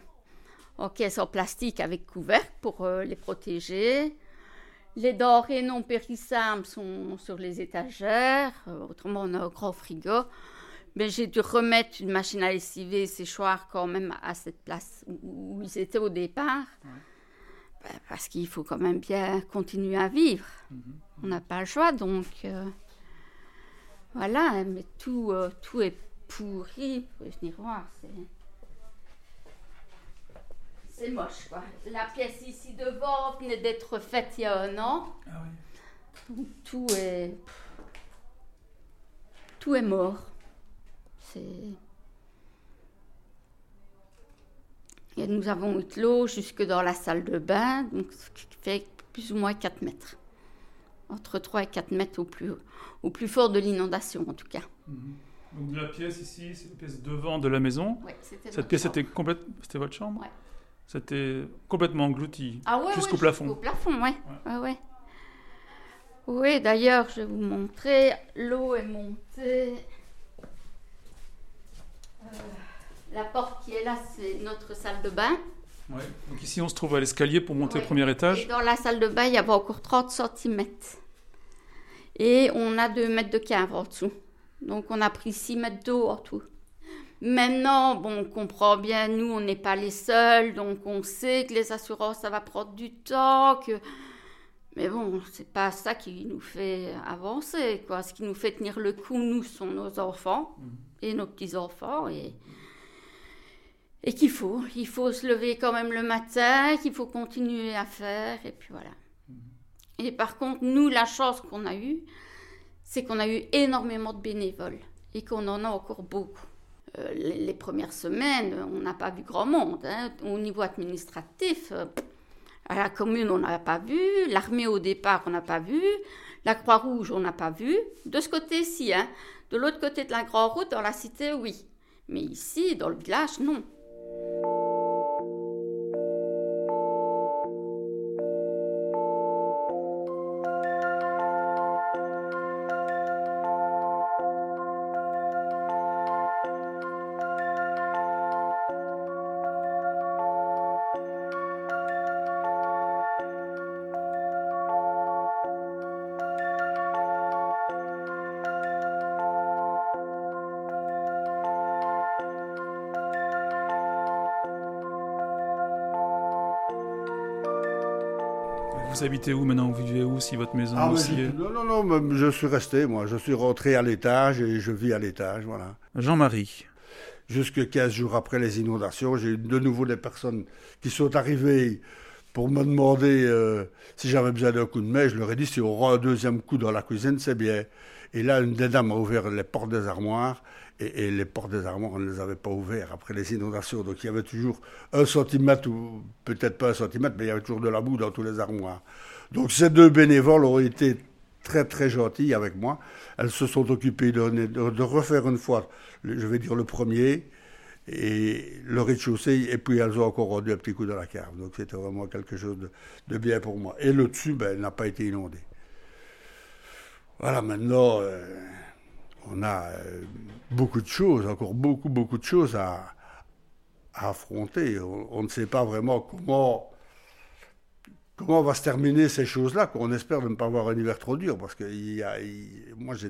en caisse en plastique avec couvercle pour euh, les protéger. Les denrées non périssables sont sur les étagères. Euh, autrement, on a un grand frigo. Mais j'ai dû remettre une machine à lessiver et séchoir quand même à cette place où, ils étaient au départ. Ben, parce qu'il faut quand même bien continuer à vivre. Mhm. On n'a pas le choix, donc euh, voilà, mais tout, euh, tout est pourri. Vous pouvez venir voir, c'est moche, quoi. La pièce ici devant venait d'être faite il y a un an. Ah oui. tout est. Tout est mort. C'est. Et nous avons eu de l'eau jusque dans la salle de bain, donc ce qui fait plus ou moins 4 mètres. Entre 3 et 4 mètres au plus, au plus fort de l'inondation, en tout cas. Mhm. Donc la pièce ici, c'est la pièce devant de la maison. Oui, Cette pièce était complète. C'était votre chambre. C'était complètement englouti ah ouais, jusqu'au plafond. Jusqu'au plafond, oui. Ouais. Ouais, oui, d'ailleurs, je vais vous montrer. L'eau est montée. Euh, la porte qui est là, c'est notre salle de bain. Ouais. Donc ici, on se trouve à l'escalier pour monter au premier étage. Et dans la salle de bain, il y avait encore 30 cm. Et on a 2 mètres de cave en dessous. Donc on a pris 6 mètres d'eau en tout. Maintenant, bon, on comprend bien, nous, on n'est pas les seuls, donc on sait que les assurances, ça va prendre du temps, que... Mais bon, c'est pas ça qui nous fait avancer, quoi. Ce qui nous fait tenir le coup, nous, sont nos enfants et nos petits-enfants, et... Et qu'il faut, il faut se lever quand même le matin, qu'il faut continuer à faire, et puis voilà. Et par contre, nous, la chance qu'on a eue, c'est qu'on a eu énormément de bénévoles et qu'on en a encore beaucoup. Euh, les, premières semaines, on n'a pas vu grand monde. Hein. Au niveau administratif, euh, à la commune, on n'a pas vu. L'armée, au départ, on n'a pas vu. La Croix-Rouge, on n'a pas vu. De ce côté-ci, hein. de l'autre côté de la Grande Route, dans la cité, oui. Mais ici, dans le village, non. thank you habitez où maintenant Vous vivez où si votre maison ah, aussi Non, non, non, je suis resté, moi. Je suis rentré à l'étage et je vis à l'étage, voilà. Jean-Marie. Jusque 15 jours après les inondations, j'ai eu de nouveau des personnes qui sont arrivées pour me demander euh, si j'avais besoin d'un coup de main. Je leur ai dit si on aura un deuxième coup dans la cuisine, c'est bien. Et là, une des dames a ouvert les portes des armoires et, les portes des armoires, on ne les avait pas ouvertes après les inondations. Donc il y avait toujours un centimètre, ou peut-être pas un centimètre, mais il y avait toujours de la boue dans tous les armoires. Donc ces deux bénévoles ont été très très gentilles avec moi. Elles se sont occupées de, refaire une fois, je vais dire le premier, et le rez-de-chaussée, et puis elles ont encore rendu un petit coup de la cave. Donc c'était vraiment quelque chose de, bien pour moi. Et le dessus, ben, n'a pas été inondée. Voilà, maintenant, euh, on a euh, beaucoup de choses, encore beaucoup, beaucoup de choses à, affronter. On, ne sait pas vraiment comment, comment va se terminer ces choses-là, qu'on espère de ne pas avoir un hiver trop dur, parce que moi, j'ai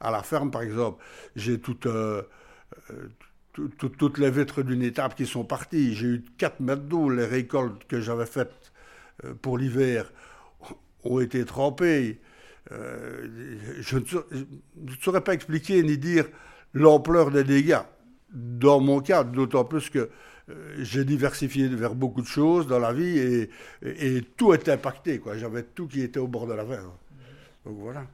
à la ferme, par exemple, j'ai euh, euh, toutes les vitres d'une étape qui sont parties. J'ai eu 4 mètres d'eau. Les récoltes que j'avais faites pour l'hiver ont été trempées. Euh, je ne saurais pas expliquer ni dire l'ampleur des dégâts. Dans mon cas, d'autant plus que euh, j'ai diversifié vers beaucoup de choses dans la vie et, tout était impacté. J'avais tout qui était au bord de la ferme. Donc voilà.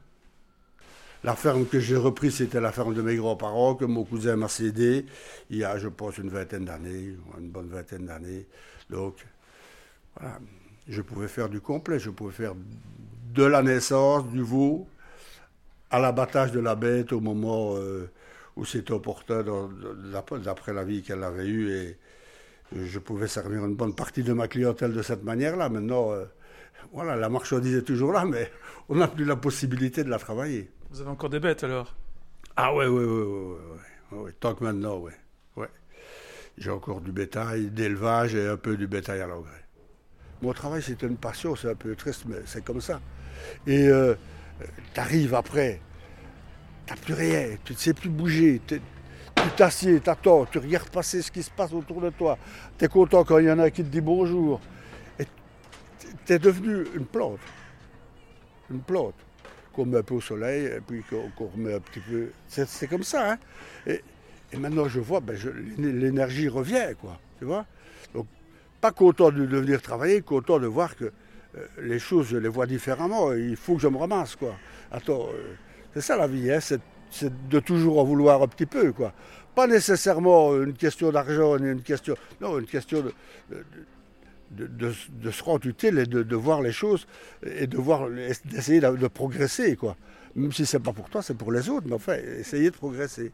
La ferme que j'ai reprise, c'était la ferme de mes grands-parents, que mon cousin m'a cédé il y a, je pense, une vingtaine d'années, une bonne vingtaine d'années. Donc, voilà. Je pouvais faire du complet, je pouvais faire de la naissance du veau à l'abattage de la bête au moment euh, où c'était opportun, d'après la vie qu'elle avait eue. Et je pouvais servir une bonne partie de ma clientèle de cette manière-là. Maintenant, euh, voilà, la marchandise est toujours là, mais on n'a plus la possibilité de la travailler. Vous avez encore des bêtes alors? Ah ouais, ouais, ouais, ouais, ouais, tant que maintenant, ouais. ouais. J'ai encore du bétail, d'élevage et un peu du bétail à l'engrais. Mon travail, c'est une passion, c'est un peu triste, mais c'est comme ça. Et euh, tu après, tu n'as plus rien, tu ne sais plus bouger, tu t'assieds, tu attends, tu regardes passer ce qui se passe autour de toi. Tu es content quand il y en a qui te dit bonjour. Et tu es devenu une plante. Une plante. Qu'on met un peu au soleil et puis qu'on remet un petit peu. C'est comme ça. Hein. Et, maintenant, je vois, ben, l'énergie revient, quoi. Tu vois? Donc, pas content de, venir travailler, content de voir que les choses, je les vois différemment. Il faut que je me ramasse, quoi. Attends, euh, c'est ça la vie, hein, c'est de toujours en vouloir un petit peu, quoi. Pas nécessairement une question d'argent, une question. Non, une question de, de, se rendre utile et de, voir les choses et de voir d'essayer de, progresser, quoi. Même si c'est pas pour toi, c'est pour les autres, mais enfin, essayer de progresser.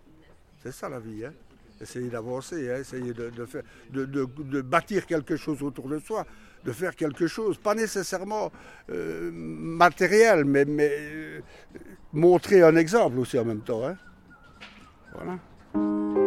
C'est ça la vie, hein. Essayer d'avancer, hein, essayer de, faire, de, bâtir quelque chose autour de soi, de faire quelque chose, pas nécessairement euh, matériel, mais, euh, montrer un exemple aussi en même temps. Hein. Voilà.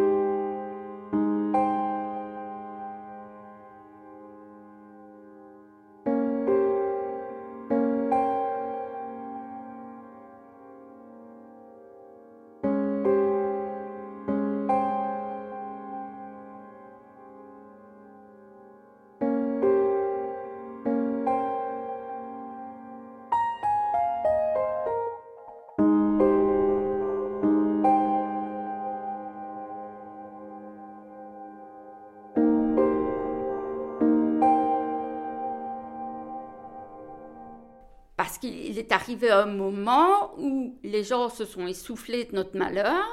Arrivé un moment où les gens se sont essoufflés de notre malheur.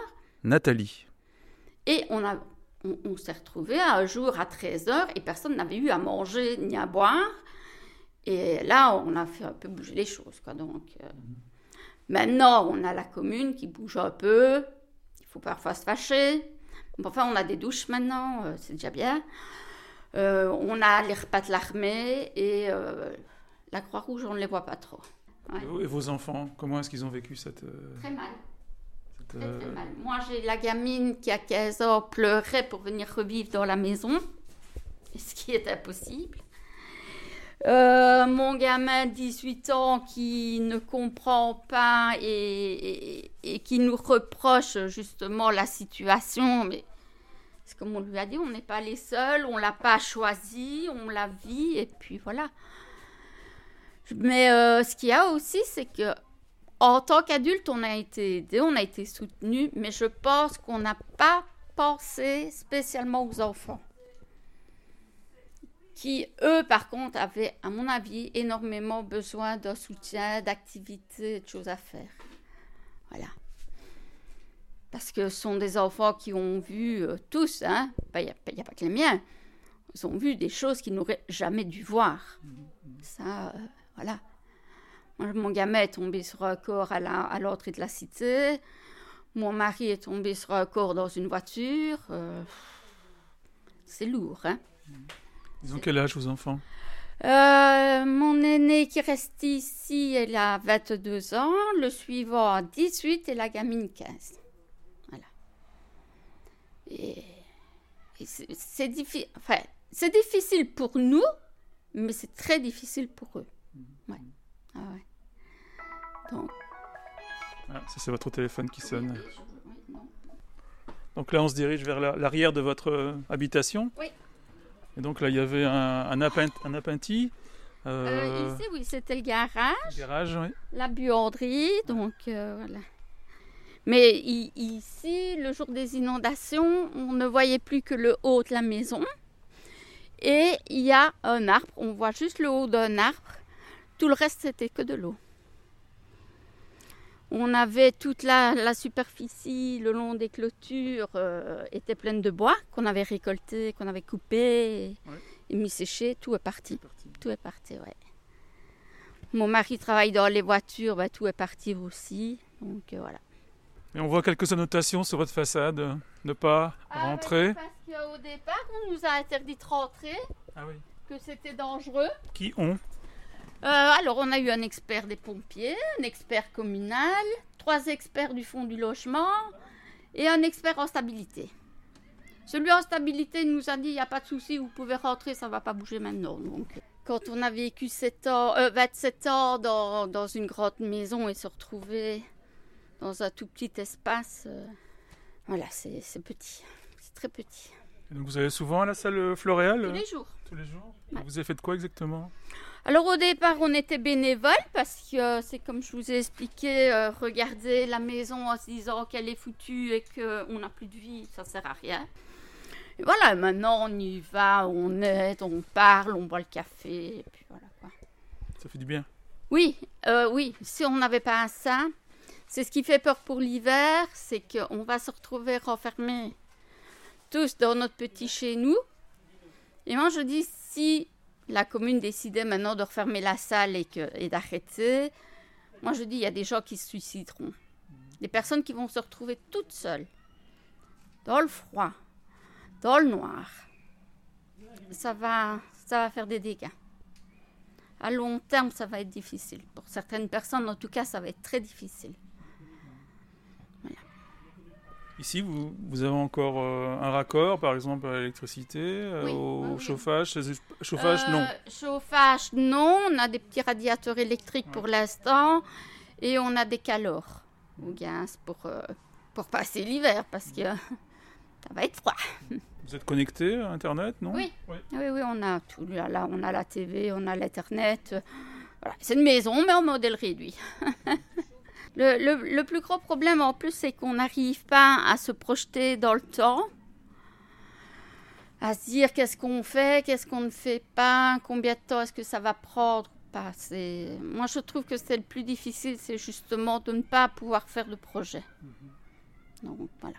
Nathalie. Et on, a, on, s'est retrouvés un jour à 13h et personne n'avait eu à manger ni à boire. Et là, on a fait un peu bouger les choses. Quoi. Donc, euh, maintenant, on a la commune qui bouge un peu. Il faut parfois se fâcher. Enfin, on a des douches maintenant, euh, c'est déjà bien. Euh, on a les repas de l'armée et la Croix-Rouge, on ne les voit pas trop. Et vos enfants, comment est-ce qu'ils ont vécu cette... Euh, très mal. très, très euh, mal. Moi, j'ai la gamine qui, a 15 ans, pleurait pour venir revivre dans la maison, ce qui est impossible. Euh, mon gamin 18 ans qui ne comprend pas et, et, qui nous reproche justement la situation, mais c'est comme on lui a dit, on n'est pas les seuls, on l'a pas choisi, on la vit et puis voilà. Mais euh, ce qu'il y a aussi, c'est que en tant qu'adulte, on a été aidé, on a été soutenu, mais je pense qu'on n'a pas pensé spécialement aux enfants. Qui, eux, par contre, avaient, à mon avis, énormément besoin d'un soutien, d'activités, de choses à faire. Voilà. Parce que ce sont des enfants qui ont vu euh, tous, hein, il n'y a, pas que les miens, ils ont vu des choses qu'ils n'auraient jamais dû voir. Ça. Euh, voilà. mon gamin est tombé sur un corps à l'entrée de la cité. Mon mari est tombé sur un corps dans une voiture. Euh, c'est lourd, hein. Ils ont quel âge, vos enfants? Euh, Mon aîné qui reste ici, elle a 22 ans. Le suivant, 18 et la gamine, 15. Voilà. Et, c'est. Enfin, c'est difficile pour nous, mais c'est très difficile pour eux. Ah ouais. Donc. Ah, ça, c'est votre téléphone qui sonne. Donc là, on se dirige vers l'arrière de votre euh, habitation. Oui. Et donc là, il y avait un, un, un appentis. Euh, euh... ici, oui, c'était le garage. Le garage, oui. La buanderie, donc euh, voilà. Mais ici, le jour des inondations, on ne voyait plus que le haut de la maison. Et il y a un arbre, on voit juste le haut d'un arbre tout le reste, c'était que de l'eau. On avait toute la, superficie le long des clôtures euh, était pleine de bois qu'on avait récolté, qu'on avait coupé et, mis séché. Tout est parti. Tout est parti, ouais. Mon mari travaille dans les voitures, bah, tout est parti aussi. Donc euh, voilà. Et on voit quelques annotations sur votre façade. Ne pas ah rentrer. parce qu'au départ, on nous a interdit de rentrer. Ah oui. Que c'était dangereux. Qui ont euh, alors, on a eu un expert des pompiers, un expert communal, trois experts du fonds du logement et un expert en stabilité. Celui en stabilité nous a dit il n'y a pas de souci, vous pouvez rentrer, ça ne va pas bouger maintenant. Donc, quand on a vécu 7 ans, 27 euh, ans dans, une grande maison et se retrouver dans un tout petit espace, euh, voilà, c'est petit, c'est très petit. Donc vous allez souvent à la salle floréale Tous les jours. Tous les jours Vous avez fait quoi exactement? Alors au départ, on était bénévole parce que c'est comme je vous ai expliqué, euh, regarder la maison en se disant qu'elle est foutue et qu'on n'a plus de vie, ça sert à rien. Et voilà, maintenant on y va, on aide, on parle, on boit le café, et puis voilà quoi. Ça fait du bien Oui, euh, oui, si on n'avait pas ça, c'est ce qui fait peur pour l'hiver, c'est qu'on va se retrouver renfermés tous dans notre petit chez nous. Et moi je dis, si la commune décidait maintenant de refermer la salle et, d'arrêter, moi je dis il y a des gens qui se suicideront. Des personnes qui vont se retrouver toutes seules, dans le froid, dans le noir. Ça va, ça va faire des dégâts. À long terme, ça va être difficile. Pour certaines personnes, en tout cas, ça va être très difficile. Ici, vous, vous, avez encore euh, un raccord, par exemple, à l'électricité, euh, au chauffage Chauffage, non. Euh, chauffage, non. On a des petits radiateurs électriques pour l'instant. Et on a des calors au gaz pour, pour passer l'hiver, parce que ça va être froid. Vous êtes connecté à Internet, non? Oui. oui. Oui, on a tout. Là, on a la TV, on a l'Internet. Voilà. C'est une maison, mais en modèle réduit. Le, plus gros problème en plus, c'est qu'on n'arrive pas à se projeter dans le temps, à se dire qu'est-ce qu'on fait, qu'est-ce qu'on ne fait pas, combien de temps est-ce que ça va prendre. Pas. Moi, je trouve que c'est le plus difficile, c'est justement de ne pas pouvoir faire de projet. Mhm. Donc voilà.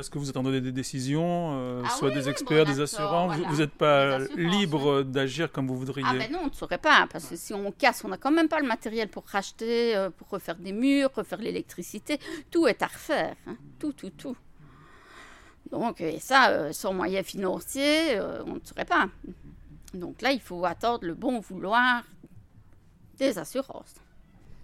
Parce que vous attendez des décisions, euh, ah soit des experts, des assurants, vous n'êtes pas libre d'agir comme vous voudriez. Ah ben non, on ne saurait pas, parce que si on casse, on n'a quand même pas le matériel pour racheter, euh, pour refaire des murs, refaire l'électricité. Tout est à refaire, hein. tout, tout, tout. Donc, et ça, euh, sans moyens financiers, on ne saurait pas. Donc là, il faut attendre le bon vouloir des assurances.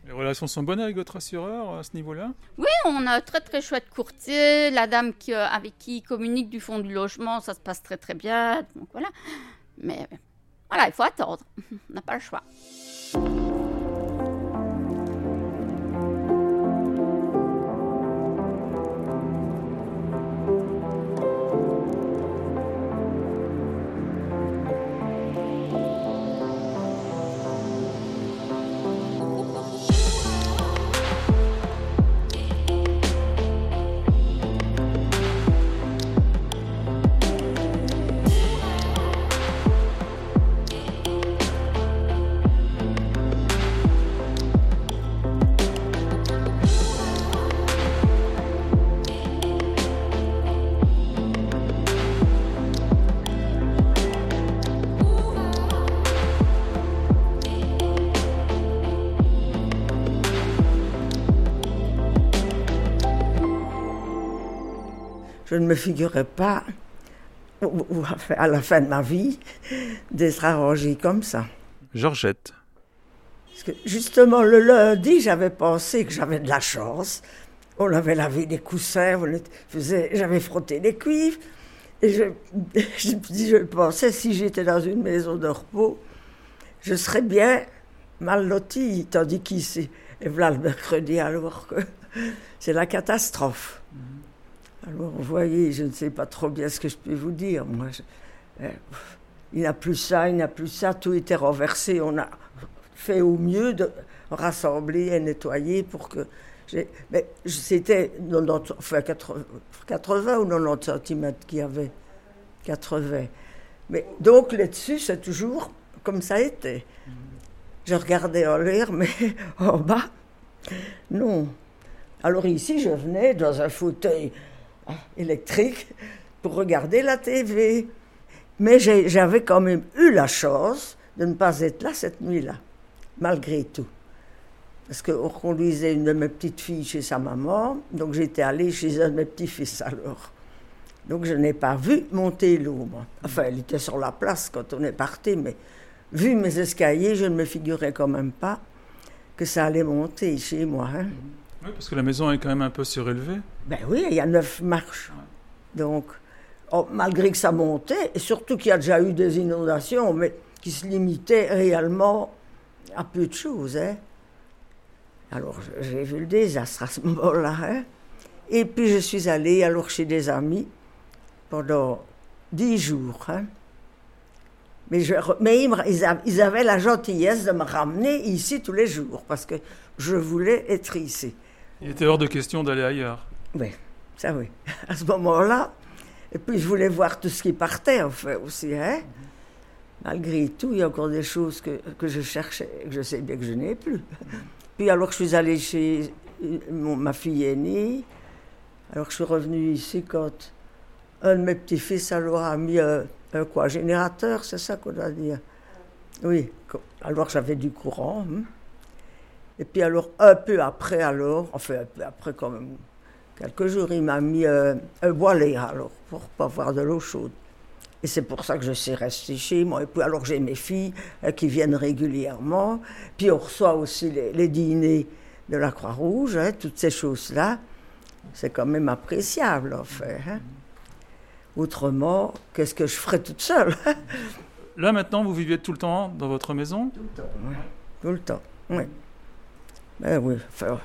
Les relations sont bonnes avec votre assureur à ce niveau-là? Oui, on a un très très chouette courtier. La dame qui, euh, avec qui il communique du fond du logement, ça se passe très très bien. Donc voilà. Mais voilà, il faut attendre. on n'a pas le choix. Je ne me figurais pas, à la fin de ma vie, d'être arrangée comme ça. Georgette. Parce que justement, le lundi, j'avais pensé que j'avais de la chance. On avait lavé des coussins, j'avais frotté les cuivres. Et je, je, pensais, si j'étais dans une maison de repos, je serais bien mal lotie, tandis qu'ici, et voilà le mercredi, alors que c'est la catastrophe. Alors, vous voyez, je ne sais pas trop bien ce que je peux vous dire. Moi, euh, il n'y a plus ça, il n'y a plus ça, tout était renversé. On a fait au mieux de rassembler et nettoyer pour que. Mais c'était enfin 80, ou 90 cm qu'il y avait. 80. Mais donc là-dessus, c'est toujours comme ça été. Je regardais en l'air, mais en bas, non. Alors ici, je venais dans un fauteuil électrique pour regarder la TV. Mais j'avais quand même eu la chance de ne pas être là cette nuit-là, malgré tout. Parce qu'on conduisait une de mes petites filles chez sa maman, donc j'étais allée chez un de mes petits-fils alors. Donc je n'ai pas vu monter l'eau, Enfin, elle était sur la place quand on est parti, mais vu mes escaliers, je ne me figurais quand même pas que ça allait monter chez moi. Hein. Oui, parce que la maison est quand même un peu surélevée. Ben oui, il y a neuf marches. Donc, oh, malgré que ça montait, et surtout qu'il y a déjà eu des inondations, mais qui se limitaient réellement à peu de choses. Hein. Alors, j'ai vu le désastre à ce moment-là. Hein. Et puis, je suis allée alors chez des amis pendant dix jours. Hein. Mais, je, mais ils, avaient la gentillesse de me ramener ici tous les jours parce que je voulais être ici. Il était hors de question d'aller ailleurs. Oui, ça oui. À ce moment-là. Et puis je voulais voir tout ce qui partait, en fait, aussi. Hein. Malgré tout, il y a encore des choses que, que je cherchais, que je sais bien que je n'ai plus. Puis alors je suis allée chez ma fille aînée. Alors je suis revenue ici quand un de mes petits-fils alors a mis un, quoi, générateur, c'est ça qu'on doit dire? Oui, alors j'avais du courant. Hein. Et puis alors un peu après alors, enfin un peu après quand même, quelques jours, il m'a mis un boilet alors pour pas avoir de l'eau chaude. Et c'est pour ça que je suis restée chez moi. Et puis alors j'ai mes filles euh, qui viennent régulièrement. Puis on reçoit aussi les, dîners de la Croix-Rouge, hein, toutes ces choses-là. C'est quand même appréciable, en fait. Hein. Autrement, qu'est-ce que je ferais toute seule Là, maintenant, vous vivez tout le temps dans votre maison? Tout le temps, oui. Tout le temps, oui. Ben oui, enfin,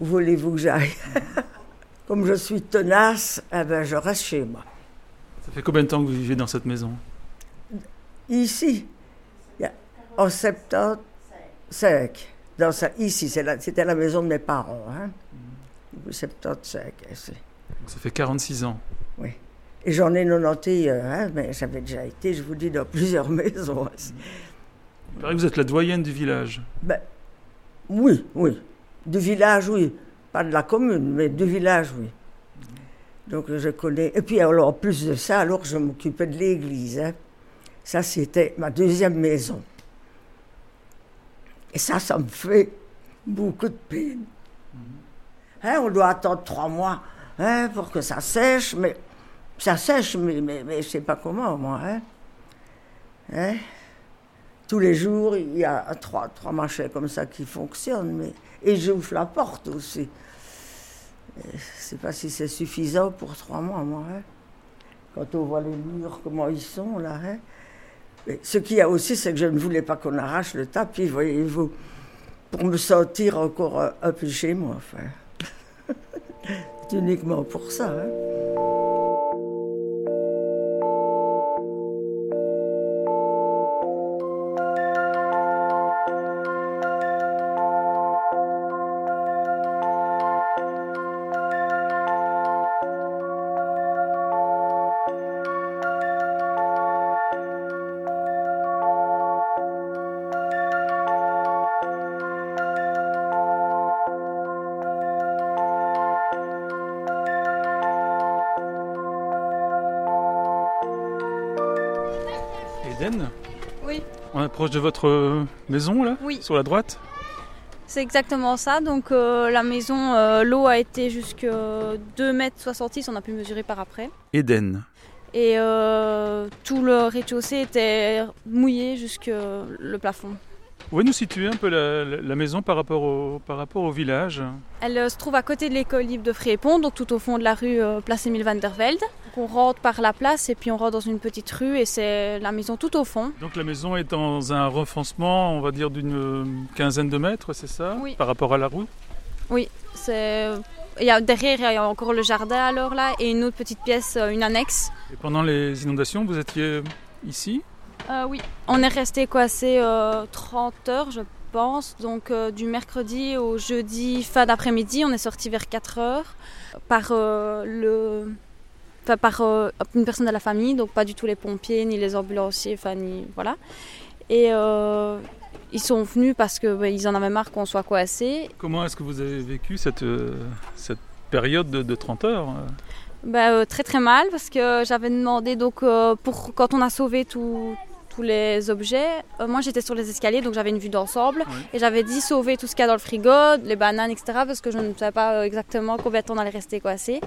voulez-vous que j'aille Comme je suis tenace, eh ben, je reste chez moi. Ça fait combien de temps que vous vivez dans cette maison? Ici, en 75. Dans ici, c'était la, maison de mes parents. Hein? 75. Ça fait 46 ans. Oui. Et j'en ai 91, hein, mais j'avais déjà été, je vous dis, dans plusieurs maisons. Il paraît que vous êtes la doyenne du village. Ben, oui, oui. Du village, oui. Pas de la commune, mais du village, oui. Donc je connais. Et puis alors, en plus de ça, alors je m'occupais de l'église. Hein. Ça, c'était ma deuxième maison. Et ça, ça me fait beaucoup de peine. Hein, on doit attendre trois mois hein, pour que ça sèche, mais ça sèche, mais, mais, mais je ne sais pas comment, moi. Hein? Tous les jours, il y a trois, trois machins comme ça qui fonctionnent. Mais... Et j'ouvre la porte aussi. Je ne sais pas si c'est suffisant pour trois mois, moi. Hein. Quand on voit les murs, comment ils sont, là. Hein. ce qu'il y a aussi, c'est que je ne voulais pas qu'on arrache le tapis, voyez-vous, pour me sentir encore un, peu chez moi. Enfin. c'est uniquement pour ça. Hein. Approche de votre maison là Oui. Sur la droite C'est exactement ça. Donc euh, la maison, euh, l'eau a été jusqu'à 2 mètres 66, on a pu mesurer par après. Eden. Et euh, tout le rez-de-chaussée était mouillé jusqu'au le plafond. Vous pouvez nous situer un peu la, maison par rapport, au, par rapport au village Elle se trouve à côté de l'école libre de Frépont, donc tout au fond de la rue Place Émile van der Velde. On rentre par la place et puis on rentre dans une petite rue et c'est la maison tout au fond. Donc la maison est dans un refoncement, on va dire d'une quinzaine de mètres, c'est ça Oui. Par rapport à la rue Oui, c'est il y a, derrière, il y a encore le jardin alors là et une autre petite pièce, euh, une annexe. Et pendant les inondations, vous étiez ici euh, Oui, on est resté coincé euh, 30 heures, je pense. Donc euh, du mercredi au jeudi fin d'après-midi, on est sorti vers 4 heures par le par euh, une personne de la famille, donc pas du tout les pompiers, ni les ambulanciers, enfin, ni, voilà. Et euh, ils sont venus parce qu'ils bah, en avaient marre qu'on soit coincés. Comment est-ce que vous avez vécu cette, euh, cette période de, 30 heures bah, Très très mal, parce que j'avais demandé, donc, pour, quand on a sauvé tous les objets, moi j'étais sur les escaliers, donc j'avais une vue d'ensemble, et j'avais dit sauver tout ce qu'il y a dans le frigo, les bananes, etc., parce que je ne savais pas exactement combien de temps on allait rester coincé.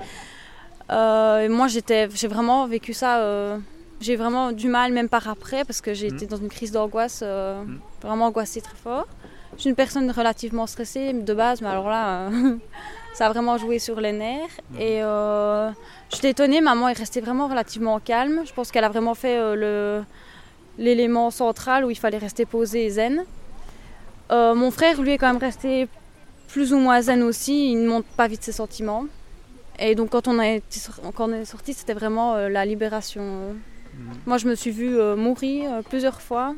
Euh, moi, j'étais, j'ai vraiment vécu ça. Euh, j'ai vraiment du mal, même par après, parce que j'ai mm. été dans une crise d'angoisse, euh, mm. vraiment angoissée très fort. Je suis une personne relativement stressée de base, mais alors là, ça a vraiment joué sur les nerfs. Mm. Et j'étais étonnée, maman est restée vraiment relativement calme. Je pense qu'elle a vraiment fait le, l'élément central où il fallait rester posé et zen. mon frère, lui, est quand même resté plus ou moins zen aussi. Il ne montre pas vite ses sentiments. Et donc quand on, a été, quand on est sorti, c'était vraiment la libération. Mhm. Moi, je me suis vue mourir plusieurs fois.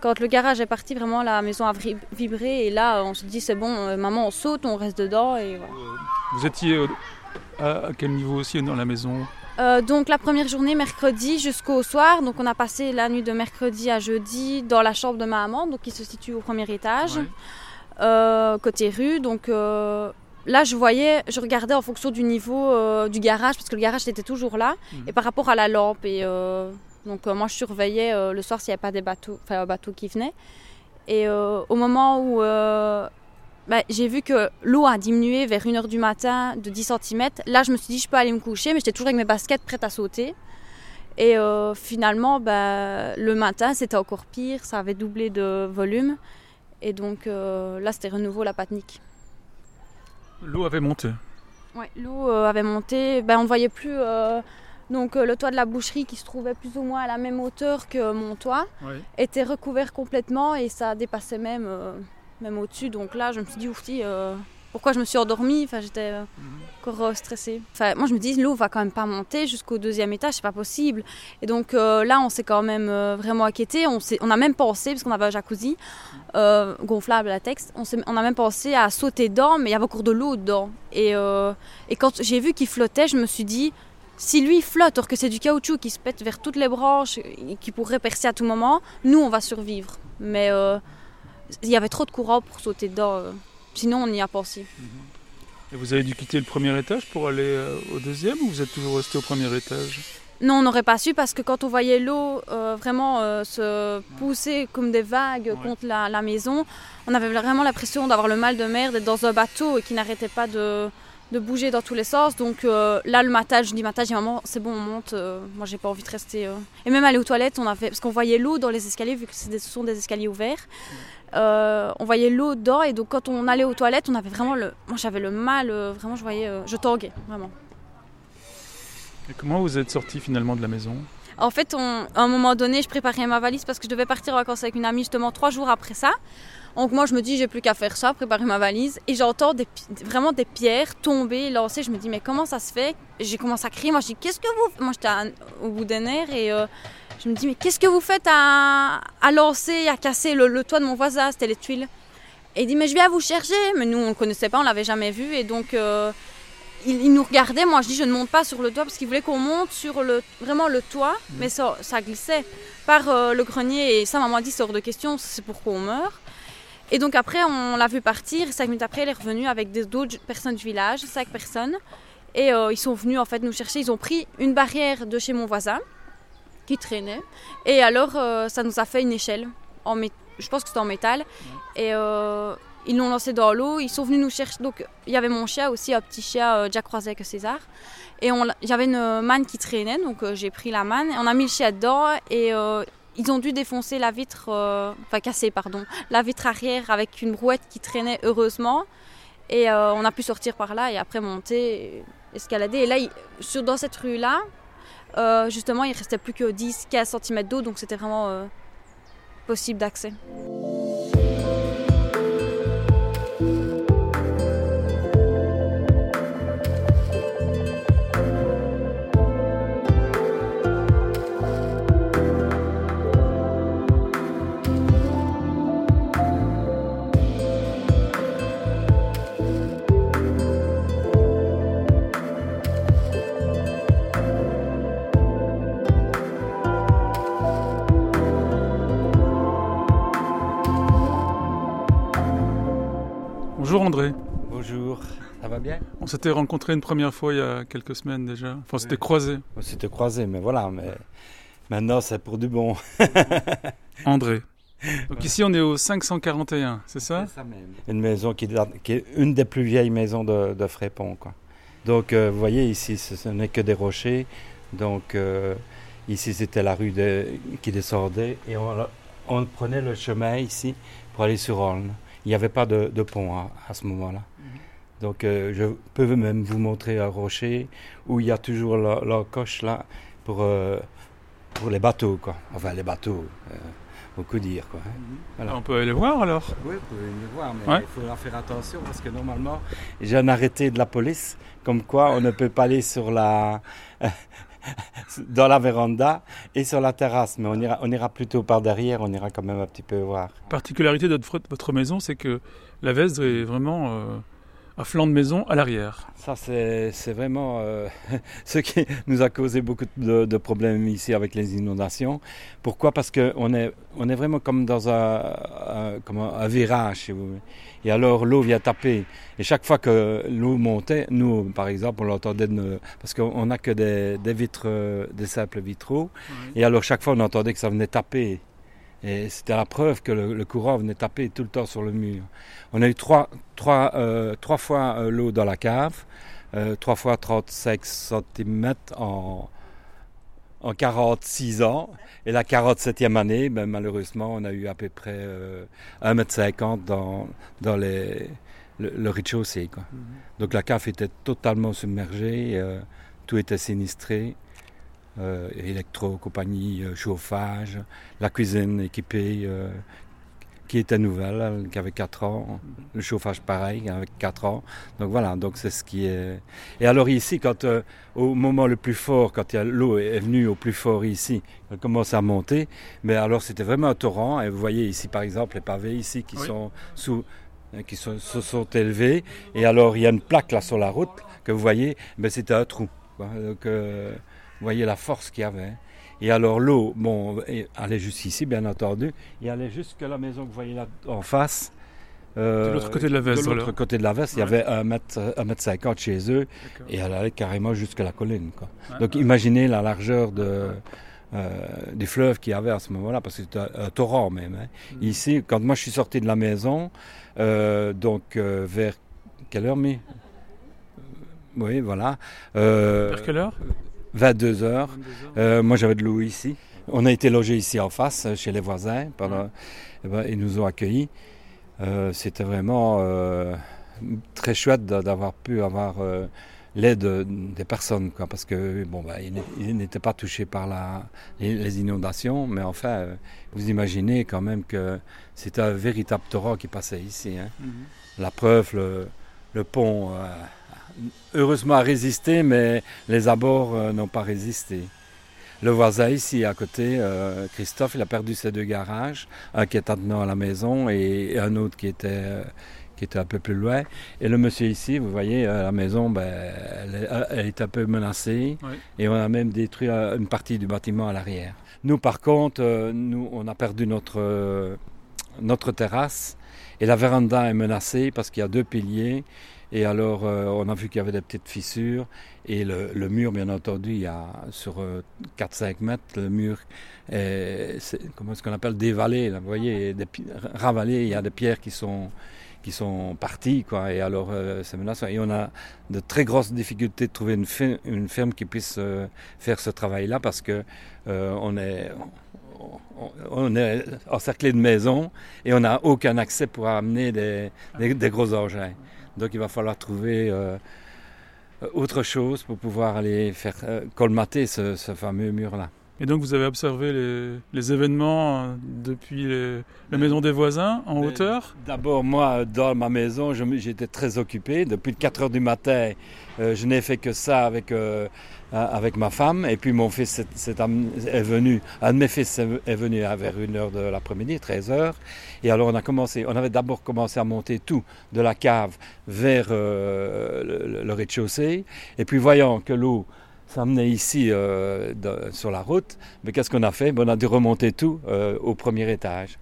Quand le garage est parti, vraiment, la maison a vibré. Et là, on se dit, c'est bon, maman, on saute, on reste dedans. Et Vous étiez à quel niveau aussi dans la maison? Euh, donc la première journée, mercredi jusqu'au soir. Donc on a passé la nuit de mercredi à jeudi dans la chambre de ma maman, donc qui se situe au premier étage, euh, côté rue. Donc euh, là, je voyais, je regardais en fonction du niveau du garage, parce que le garage était toujours là, mhm. et par rapport à la lampe. Et donc moi, je surveillais le soir s'il n'y avait pas des bateaux, enfin un bateau qui venait. Et au moment où bah, j'ai vu que l'eau a diminué vers 1h du matin de 10 cm. Là, je me suis dit, je peux aller me coucher, mais j'étais toujours avec mes baskets prêtes à sauter. Et euh, finalement, bah, le matin, c'était encore pire, ça avait doublé de volume. Et donc euh, là, c'était renouveau la panique. L'eau avait monté Oui, l'eau euh, avait monté. Ben, on ne voyait plus donc, le toit de la boucherie, qui se trouvait plus ou moins à la même hauteur que mon toit, était recouvert complètement et ça dépassait même même au-dessus. Donc là, je me suis dit, ouf, euh, pourquoi je me suis endormie? Enfin, j'étais euh, encore euh, stressée. Enfin, moi, je me dis, l'eau va quand même pas monter jusqu'au deuxième étage, c'est pas possible. Et donc là, on s'est quand même vraiment inquiété. On, on a même pensé, parce qu'on avait un jacuzzi gonflable à texte, on, on, a même pensé à sauter dedans, mais il y avait encore de l'eau dedans. Et, et quand j'ai vu qu'il flottait, je me suis dit, si lui flotte, or que c'est du caoutchouc qui se pète vers toutes les branches et qui pourrait percer à tout moment, nous, on va survivre. Mais il y avait trop de courant pour sauter dedans. Euh. Sinon, on y a pensé. Et vous avez dû quitter le premier étage pour aller euh, au deuxième ou vous êtes toujours resté au premier étage? Non, on n'aurait pas su parce que quand on voyait l'eau euh, vraiment se pousser comme des vagues contre la, maison, on avait vraiment l'impression d'avoir le mal de mer, d'être dans un bateau et qui n'arrêtait pas de, bouger dans tous les sens. Donc là, le matin, je dis matin, j'ai maman, c'est bon, on monte. moi, j'ai pas envie de rester. Et même aller aux toilettes, on avait, parce qu'on voyait l'eau dans les escaliers vu que ce sont des escaliers ouverts. Euh, on voyait l'eau dedans et donc quand on allait aux toilettes, on avait vraiment le, moi j'avais le mal, euh, vraiment je voyais, euh, je tanguais vraiment. Et comment vous êtes sorti finalement de la maison? En fait, à un moment donné, je préparais ma valise parce que je devais partir en vacances avec une amie justement trois jours après ça. Donc moi je me dis j'ai plus qu'à faire ça, préparer ma valise et j'entends vraiment des pierres tomber, lancer. Je me dis mais comment ça se fait? J'ai commencé à crier. Moi je dis qu'est-ce que vous Moi j'étais au bout des nerfs et je me dis, mais qu'est-ce que vous faites à, lancer, à casser le, toit de mon voisin? C'était les tuiles. Et il dit, mais je viens vous chercher. Mais nous, on ne connaissait pas, on l'avait jamais vu. Et donc, euh, il, nous regardait. Moi, je dis, je ne monte pas sur le toit parce qu'il voulait qu'on monte sur le, vraiment le toit. Mmh. Mais ça, ça glissait par euh, le grenier. Et ça, maman a dit, c'est hors de question, c'est pour qu'on meurt. Et donc après, on l'a vu partir. Cinq minutes après, il est revenu avec d'autres personnes du village, cinq personnes. Et euh, ils sont venus en fait nous chercher. Ils ont pris une barrière de chez mon voisin qui traînait. Et alors, euh, ça nous a fait une échelle. En je pense que c'était en métal. Et euh, ils l'ont lancé dans l'eau. Ils sont venus nous chercher. Donc, il y avait mon chien aussi, un petit chien, euh, Jack Croisé que César. Et j'avais une manne qui traînait. Donc, j'ai pris la manne. On a mis le chien dedans. Et ils ont dû défoncer la vitre, enfin casser, pardon, la vitre arrière avec une brouette qui traînait heureusement. Et on a pu sortir par là et après monter, escalader. Et là, sur, dans cette rue-là, euh, justement, il restait plus que 10-15 cm d'eau, donc c'était vraiment euh, possible d'accès. Bonjour André. Bonjour, ça va bien? On s'était rencontrés une première fois il y a quelques semaines déjà. Enfin, on s'était croisés. On s'était croisés, mais voilà, mais maintenant c'est pour du bon. André. Donc ici on est au 541, c'est ça? C'est ça même. Une maison qui, est une des plus vieilles maisons de, de Frépont. Quoi. Donc euh, vous voyez ici ce, n'est que des rochers. Donc euh, ici c'était la rue qui descendait et on, on, prenait le chemin ici pour aller sur Orne il n'y avait pas de, pont à, ce moment-là. Mhm. Donc euh, je peux même vous montrer un rocher où il y a toujours la, coche là pour, euh, pour les bateaux, quoi. Enfin les bateaux, euh, beaucoup dire. Quoi, hein. mhm. On peut aller voir alors Oui, vous pouvez aller voir, mais il faudra faire attention parce que normalement j'ai un arrêté de la police Comme quoi, on ne peut pas aller sur la, dans la véranda et sur la terrasse, mais on ira, on ira plutôt par derrière, on ira quand même un petit peu voir. Particularité de votre, maison, c'est que la Vesdre est vraiment euh, à flanc de maison à l'arrière. Ça, c'est vraiment euh, ce qui nous a causé beaucoup de, de, problèmes ici avec les inondations. Pourquoi? Parce qu'on est, on est vraiment comme dans un, un, comme un virage. Et alors l'eau vient taper. Et chaque fois que l'eau montait, nous, par exemple, on l'entendait, parce qu'on n'a que des, des, vitres, euh, des simples vitraux. Oui. Et alors chaque fois, on entendait que ça venait taper. Et c'était la preuve que le, le, courant venait taper tout le temps sur le mur. On a eu trois, trois, euh, trois fois euh, l'eau dans la cave, euh, trois fois 35 cm en, en 46 ans. Et la 47e année, ben, malheureusement, on a eu à peu près euh, 1,50 m dans, dans les, le, le rez-de-chaussée. Mm -hmm. Donc la cave était totalement submergée, tout était sinistré. Euh, électro, compagnie, euh, chauffage, la cuisine équipée euh, qui était nouvelle, qui avait 4 ans, le chauffage pareil, avec 4 ans. Donc voilà, donc c'est ce qui est... Et alors ici, quand euh, au moment le plus fort, quand l'eau est venue au plus fort ici, elle commence à monter, mais alors c'était vraiment un torrent, et vous voyez ici par exemple les pavés ici qui oui. sont sous qui sont, se sont élevés, et alors il y a une plaque là sur la route que vous voyez, mais c'était un trou. Quoi. Donc, euh, vous voyez la force qu'il y avait. Et alors l'eau, bon, allait jusqu'ici, bien entendu, et allait jusque la maison que vous voyez là en face. Euh, de l'autre côté de la veste. De l'autre côté de la veste, ouais. il y avait un mètre, un mètre cinquante chez eux, et elle allait carrément jusque la colline. Quoi. Ouais, Donc ouais. imaginez la largeur de, euh, du fleuve qu'il y avait à ce moment-là, parce que c'était un, un, torrent même. Hein. Mm. Ici, quand moi je suis sorti de la maison, euh, donc vers quelle heure, mais oui, voilà. vers quelle heure? 22 heures. Euh, moi, j'avais de l'eau ici. On a été logé ici en face, chez les voisins. Pendant, eh ben, ils nous ont accueillis. Euh, C'était vraiment euh, très chouette d'avoir pu avoir euh, l'aide des personnes, quoi, parce que bon, bah, ils n'étaient pas touchés par la, les, inondations, mais enfin, euh, vous imaginez quand même que c'était un véritable torrent qui passait ici. Hein. Mm -hmm. La preuve, le, le pont euh, heureusement a résisté, mais les abords euh, n'ont pas résisté. Le voisin ici à côté, euh, Christophe, il a perdu ses deux garages, un qui est maintenant à la maison et, un autre qui était, euh, qui était un peu plus loin. Et le monsieur ici, vous voyez, la maison, ben, elle, elle, est un peu menacée oui. et on a même détruit une partie du bâtiment à l'arrière. Nous, par contre, nous, on a perdu notre, notre terrasse et la véranda est menacée parce qu'il y a deux piliers et alors, euh, on a vu qu'il y avait des petites fissures. Et le, mur, bien entendu, il y a sur euh, 4-5 mètres, le mur est, est comment est-ce qu'on appelle, dévalé. Là, vous voyez, des, ravalé. Il y a des pierres qui sont, qui sont parties. Quoi, et alors, euh, c'est menaçant. Et on a de très grosses difficultés de trouver une, ferme, qui puisse euh, faire ce travail-là parce que euh, on est encerclé de maisons et on n'a aucun accès pour amener des gros engins. Donc il va falloir trouver euh, autre chose pour pouvoir aller faire euh, colmater ce, ce fameux mur-là. Et donc vous avez observé les, les événements euh, depuis les, la maison des voisins en Mais hauteur? D'abord moi dans ma maison j'étais très occupé. Depuis 4 heures du matin euh, je n'ai fait que ça avec, euh, avec ma femme et puis mon fils est, venu, un de mes fils est venu vers 1 heure de l'après-midi, 13 heures. Et alors on a commencé, on avait d'abord commencé à monter tout de la cave vers euh, le, rez-de-chaussée et puis voyant que l'eau s'amenait ici euh, sur la route, mais qu'est-ce qu'on a fait? Ben, On a dû remonter tout euh, au premier étage.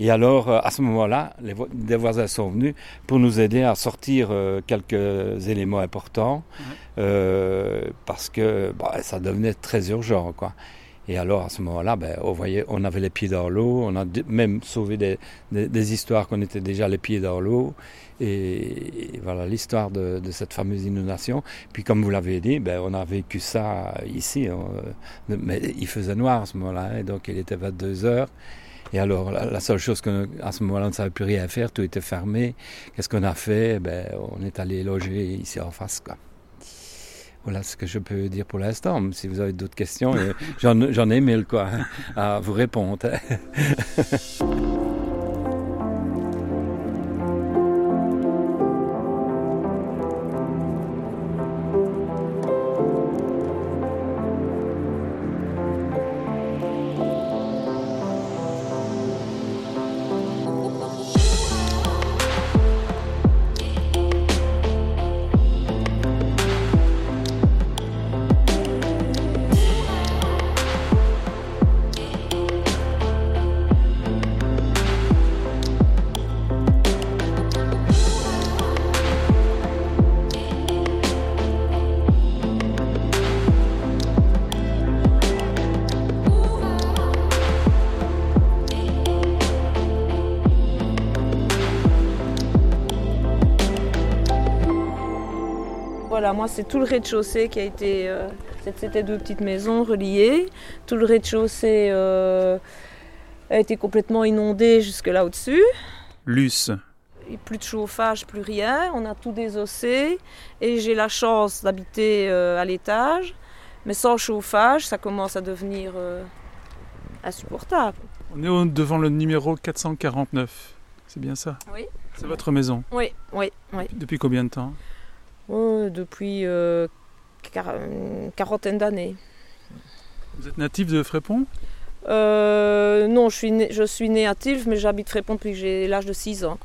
Et alors, euh, à ce moment-là, les, vo des voisins sont venus pour nous aider à sortir euh, quelques éléments importants, mmh. parce que bah, ça devenait très urgent. Quoi. Et alors, à ce moment-là, ben, on, voyait, on avait les pieds dans l'eau, on a même sauvé des, des, des histoires qu'on était déjà les pieds dans l'eau. Et, et, voilà l'histoire de, de, cette fameuse inondation. Puis comme vous l'avez dit, ben, on a vécu ça ici. On, mais il faisait noir à ce moment-là, hein, donc il était 22 heures. Et alors la, la seule chose qu'à ce moment-là on ne savait plus rien faire, tout était fermé. Qu'est-ce qu'on a fait? Ben, On est allé loger ici en face. Quoi. Voilà ce que je peux dire pour l'instant. Si vous avez d'autres questions, j'en ai mille quoi, à vous répondre. moi c'est tout le rez-de-chaussée qui a été. Euh, c'était deux petites maisons reliées. Tout le rez-de-chaussée euh, a été complètement inondé jusque là au-dessus. Luce. Plus de chauffage, plus rien. On a tout désossé. Et j'ai la chance d'habiter euh, à l'étage. Mais sans chauffage, ça commence à devenir insupportable. On est devant le numéro 449. C'est bien ça? Oui. C'est votre maison? Oui, oui, oui. Depuis combien de temps? Oh, Depuis euh, une quarantaine d'années. Vous êtes natif de Frépont euh, Non, je suis, né, je suis natif, mais j'habite Frépont depuis que j'ai l'âge de 6 ans.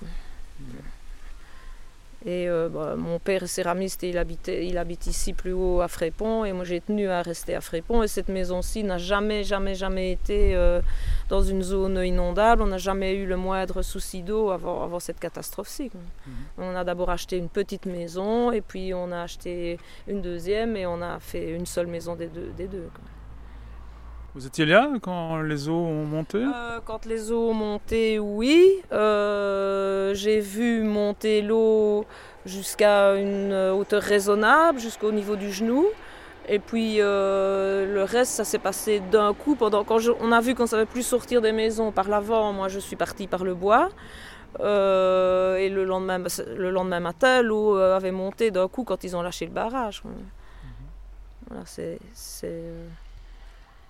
Et euh, bah, mon père est céramiste et il, habitait, il habite ici plus haut à Frépont. Et moi j'ai tenu à rester à Frépont. Et cette maison-ci n'a jamais, jamais, jamais été euh, dans une zone inondable. On n'a jamais eu le moindre souci d'eau avant, avant, cette catastrophe-ci. Mhm. On a d'abord acheté une petite maison et puis on a acheté une deuxième et on a fait une seule maison des deux. Des deux vous étiez là quand les eaux ont monté? Euh, Quand les eaux ont monté, oui. Euh, j'ai vu monter l'eau jusqu'à une hauteur raisonnable, jusqu'au niveau du genou. Et puis euh, le reste, ça s'est passé d'un coup. Pendant quand on a vu qu'on ne savait plus sortir des maisons par l'avant, moi je suis partie par le bois. et le lendemain, le lendemain matin, l'eau avait monté d'un coup quand ils ont lâché le barrage. Mhm. Voilà, c'est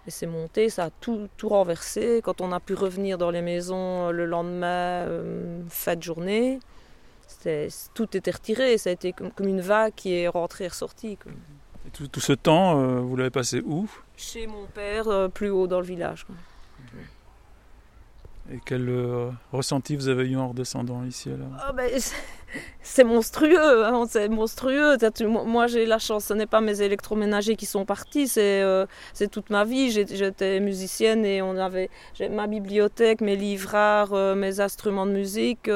et c'est monté, ça a tout, tout, renversé. Quand on a pu revenir dans les maisons euh, le lendemain, euh, fin de journée, tout était retiré. Ça a été comme, une vague qui est rentrée et ressortie. Et tout, ce temps, euh, vous l'avez passé où? Chez mon père, plus haut dans le village. Et quel euh, ressenti vous avez eu en redescendant ici alors ah, ben, C'est monstrueux, hein, c'est monstrueux. Moi j'ai la chance, ce n'est pas mes électroménagers qui sont partis, c'est euh, toute ma vie. J'étais musicienne et on avait ma bibliothèque, mes livres rares, euh, mes instruments de musique,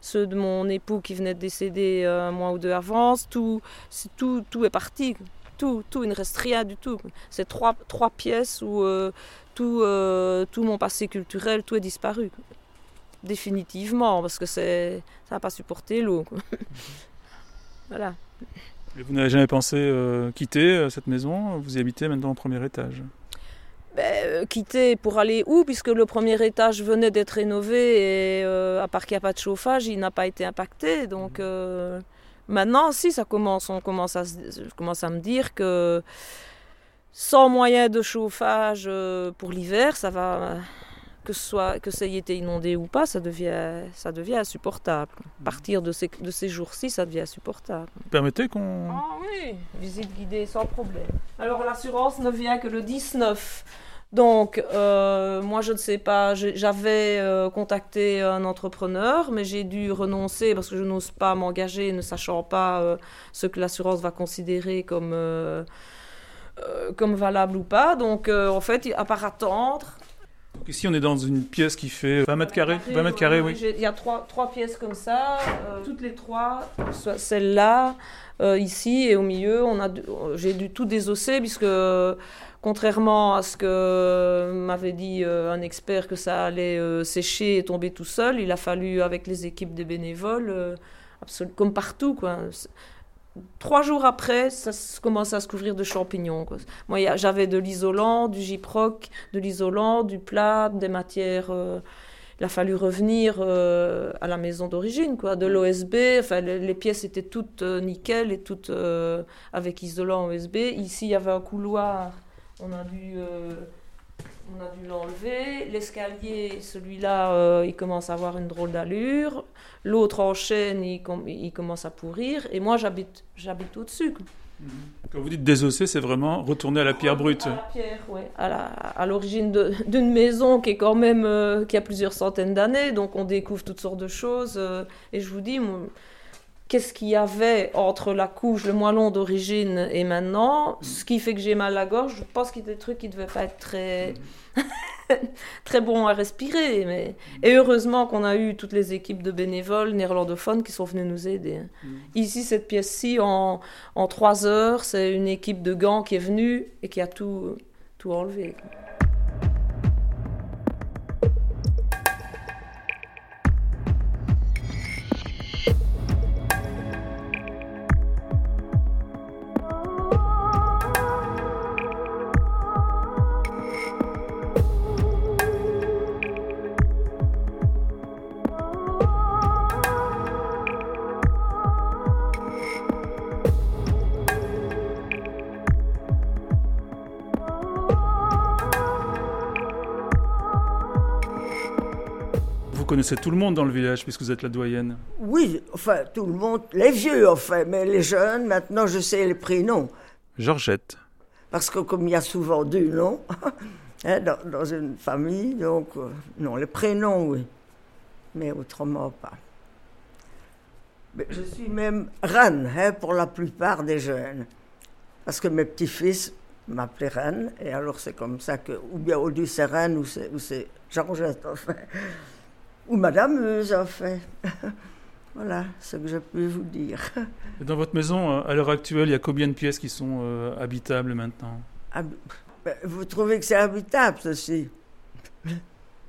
ceux de mon époux qui venait de décéder un mois ou deux avant, tout, tout, tout est parti. Tout, tout, il ne reste rien du tout. C'est trois, trois pièces où tout, euh, tout mon passé culturel, tout est disparu. Définitivement, parce que c'est, ça n'a pas supporté l'eau. voilà. Et vous n'avez jamais pensé euh, quitter euh, cette maison? Vous y habitez maintenant au premier étage? Ben, quitter pour aller où? Puisque le premier étage venait d'être rénové et à part qu'il n'y a pas de chauffage, il n'a pas été impacté. Donc maintenant, si ça commence, on commence à, je commence à me dire que sans moyen de chauffage euh, pour l'hiver, ça va que ce soit que ça ait été inondé ou pas, ça devient ça devient insupportable. À partir de ces, de ces jours-ci, ça devient insupportable. Permettez qu'on Ah oui, visite guidée sans problème. Alors l'assurance ne vient que le 19. Donc, euh, moi, je ne sais pas, j'avais euh, contacté un entrepreneur, mais j'ai dû renoncer parce que je n'ose pas m'engager, ne sachant pas ce que l'assurance va considérer comme euh, comme valable ou pas. Donc euh, en fait, à part attendre. ici, on est dans une pièce qui fait 20 mètres carrés. 20 mètres carrés, oui. Il y a trois, trois pièces comme ça, euh, toutes les trois, celle-là, ici et au milieu, on a, j'ai dû tout désosser puisque contrairement à ce que m'avait dit un expert que ça allait sécher et tomber tout seul, il a fallu avec les équipes des bénévoles, comme partout, quoi trois jours après, ça commence à se couvrir de champignons. Moi, j'avais de l'isolant, du gyproc, de l'isolant, du plat, des matières. Euh, il a fallu revenir euh, à la maison d'origine, quoi, de l'OSB. Enfin, les, pièces étaient toutes euh, nickel et toutes avec isolant OSB. Ici, il y avait un couloir. On a dû on a dû l'enlever. L'escalier, celui-là, euh, il commence à avoir une drôle d'allure. L'autre enchaîne, il, il, commence à pourrir. Et moi, j'habite, j'habite au-dessus. Mhm. Quand vous dites désosser, c'est vraiment retourner à la pierre brute. À la pierre, oui. À, l'origine d'une maison qui est quand même euh, qui a plusieurs centaines d'années, donc on découvre toutes sortes de choses. Euh, et je vous dis, qu'est-ce qu'il y avait entre la couche, le moellon d'origine et maintenant, ce qui fait que j'ai mal à la gorge. Je pense qu'il y a des trucs qui ne devaient pas être très, très bons à respirer. Mais... Et heureusement qu'on a eu toutes les équipes de bénévoles néerlandophones qui sont venus nous aider. Mm. Ici, cette pièce-ci, en, en trois heures, c'est une équipe de gants qui est venue et qui a tout, tout enlevé. Connaissez tout le monde dans le village puisque vous êtes la doyenne. Oui, enfin tout le monde, les vieux enfin, mais les jeunes, maintenant je sais les prénoms. Georgette. Parce que comme il y a souvent deux noms hein, dans, une famille, donc euh, non, les prénoms oui, mais autrement pas. Mais je suis même reine hein, pour la plupart des jeunes, parce que mes petits-fils m'appelaient reine, et alors c'est comme ça que, ou bien au c'est reine, ou c'est Georgette, enfin, ou Madame Meuse, enfin. Voilà ce que je peux vous dire. dans votre maison, euh, à l'heure actuelle, il y a combien de pièces qui sont euh, habitables maintenant? Ben, Vous trouvez que c'est habitable, ceci?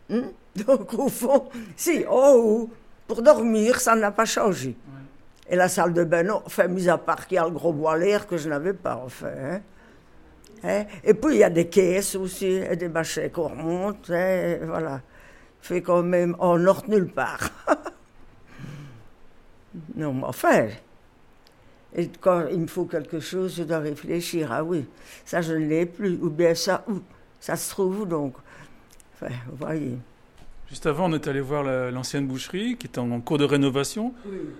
Hmm? Donc, au fond, si, oh, pour dormir, ça n'a pas changé. Et la salle de bain, non, enfin, mis à part qu'il y a le gros bois l'air que je n'avais pas, enfin. Hein. Hein? Et puis, il y a des caisses aussi, et des machins qu'on remonte, hein, voilà. Fait quand même en nord nulle part. Non, mais enfin, et quand il me faut quelque chose, je dois réfléchir. Ah oui, ça je ne l'ai plus. Ou bien ça, où? Ça se trouve donc? Enfin, vous voyez. Juste avant, on est allé voir l'ancienne boucherie qui est en, cours de rénovation.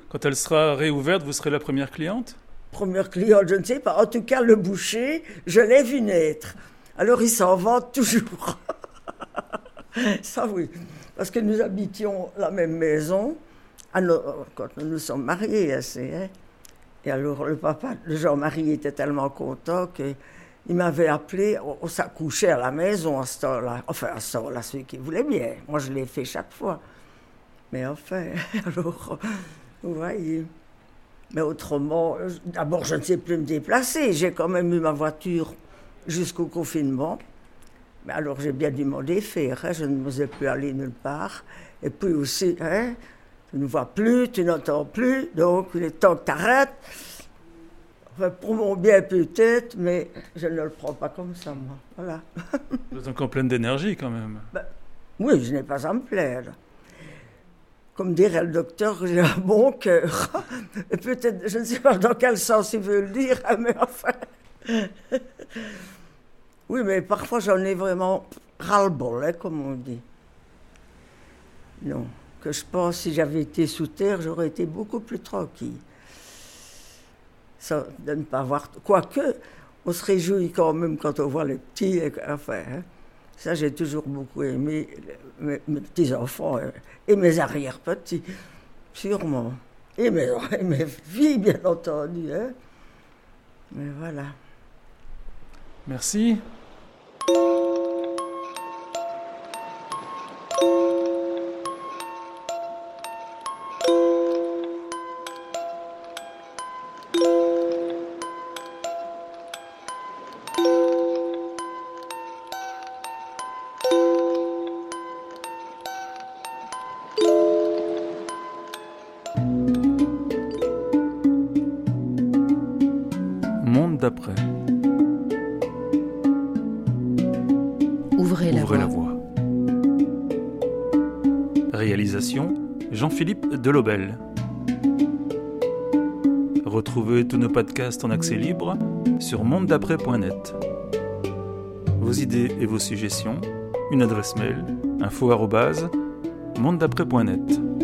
Quand elle sera réouverte, vous serez la première cliente? Première cliente, je ne sais pas. En tout cas, le boucher, je l'ai vu naître. Alors il s'en vante toujours. ça oui. Parce que nous habitions la même maison. Alors, quand nous nous sommes mariés, hein. et alors le papa de Jean-Marie était tellement content qu'il m'avait appelé, on, s'accouchait à la maison à ce temps-là, enfin à ce temps-là, celui qui voulait bien. Moi, je l'ai fait chaque fois. Mais enfin, alors, vous voyez. Mais autrement, d'abord, je ne sais plus me déplacer. J'ai quand même eu ma voiture jusqu'au confinement. Mais alors, j'ai bien dû m'en défaire. Hein. Je ne m'osais plus aller nulle part. Et puis aussi, hein, tu ne vois plus, tu n'entends plus, donc il est temps que tu arrêtes. Enfin, pour mon bien peut-être, mais je ne le prends pas comme ça, moi. Voilà. Vous êtes encore pleine d'énergie quand même. Ben, oui, je n'ai pas à me plaindre. Comme dirait le docteur, j'ai un bon cœur. Et peut-être, je ne sais pas dans quel sens il veut le dire, mais enfin. Oui, mais parfois j'en ai vraiment ras-le-bol, hein, comme on dit. Non que je pense si j'avais été sous terre, j'aurais été beaucoup plus tranquille. De ne pas voir. Quoique, on se réjouit quand même quand on voit les petits. Enfin, hein. ça, j'ai toujours beaucoup aimé mes, petits-enfants et mes arrière-petits, sûrement. Et mes, mes filles, bien entendu. Hein. Mais voilà. Merci. Thank you. Jean-Philippe Delobel. Retrouvez tous nos podcasts en accès libre sur mondedaprès.net. Vos idées et vos suggestions, une adresse mail info@mondedaprès.net.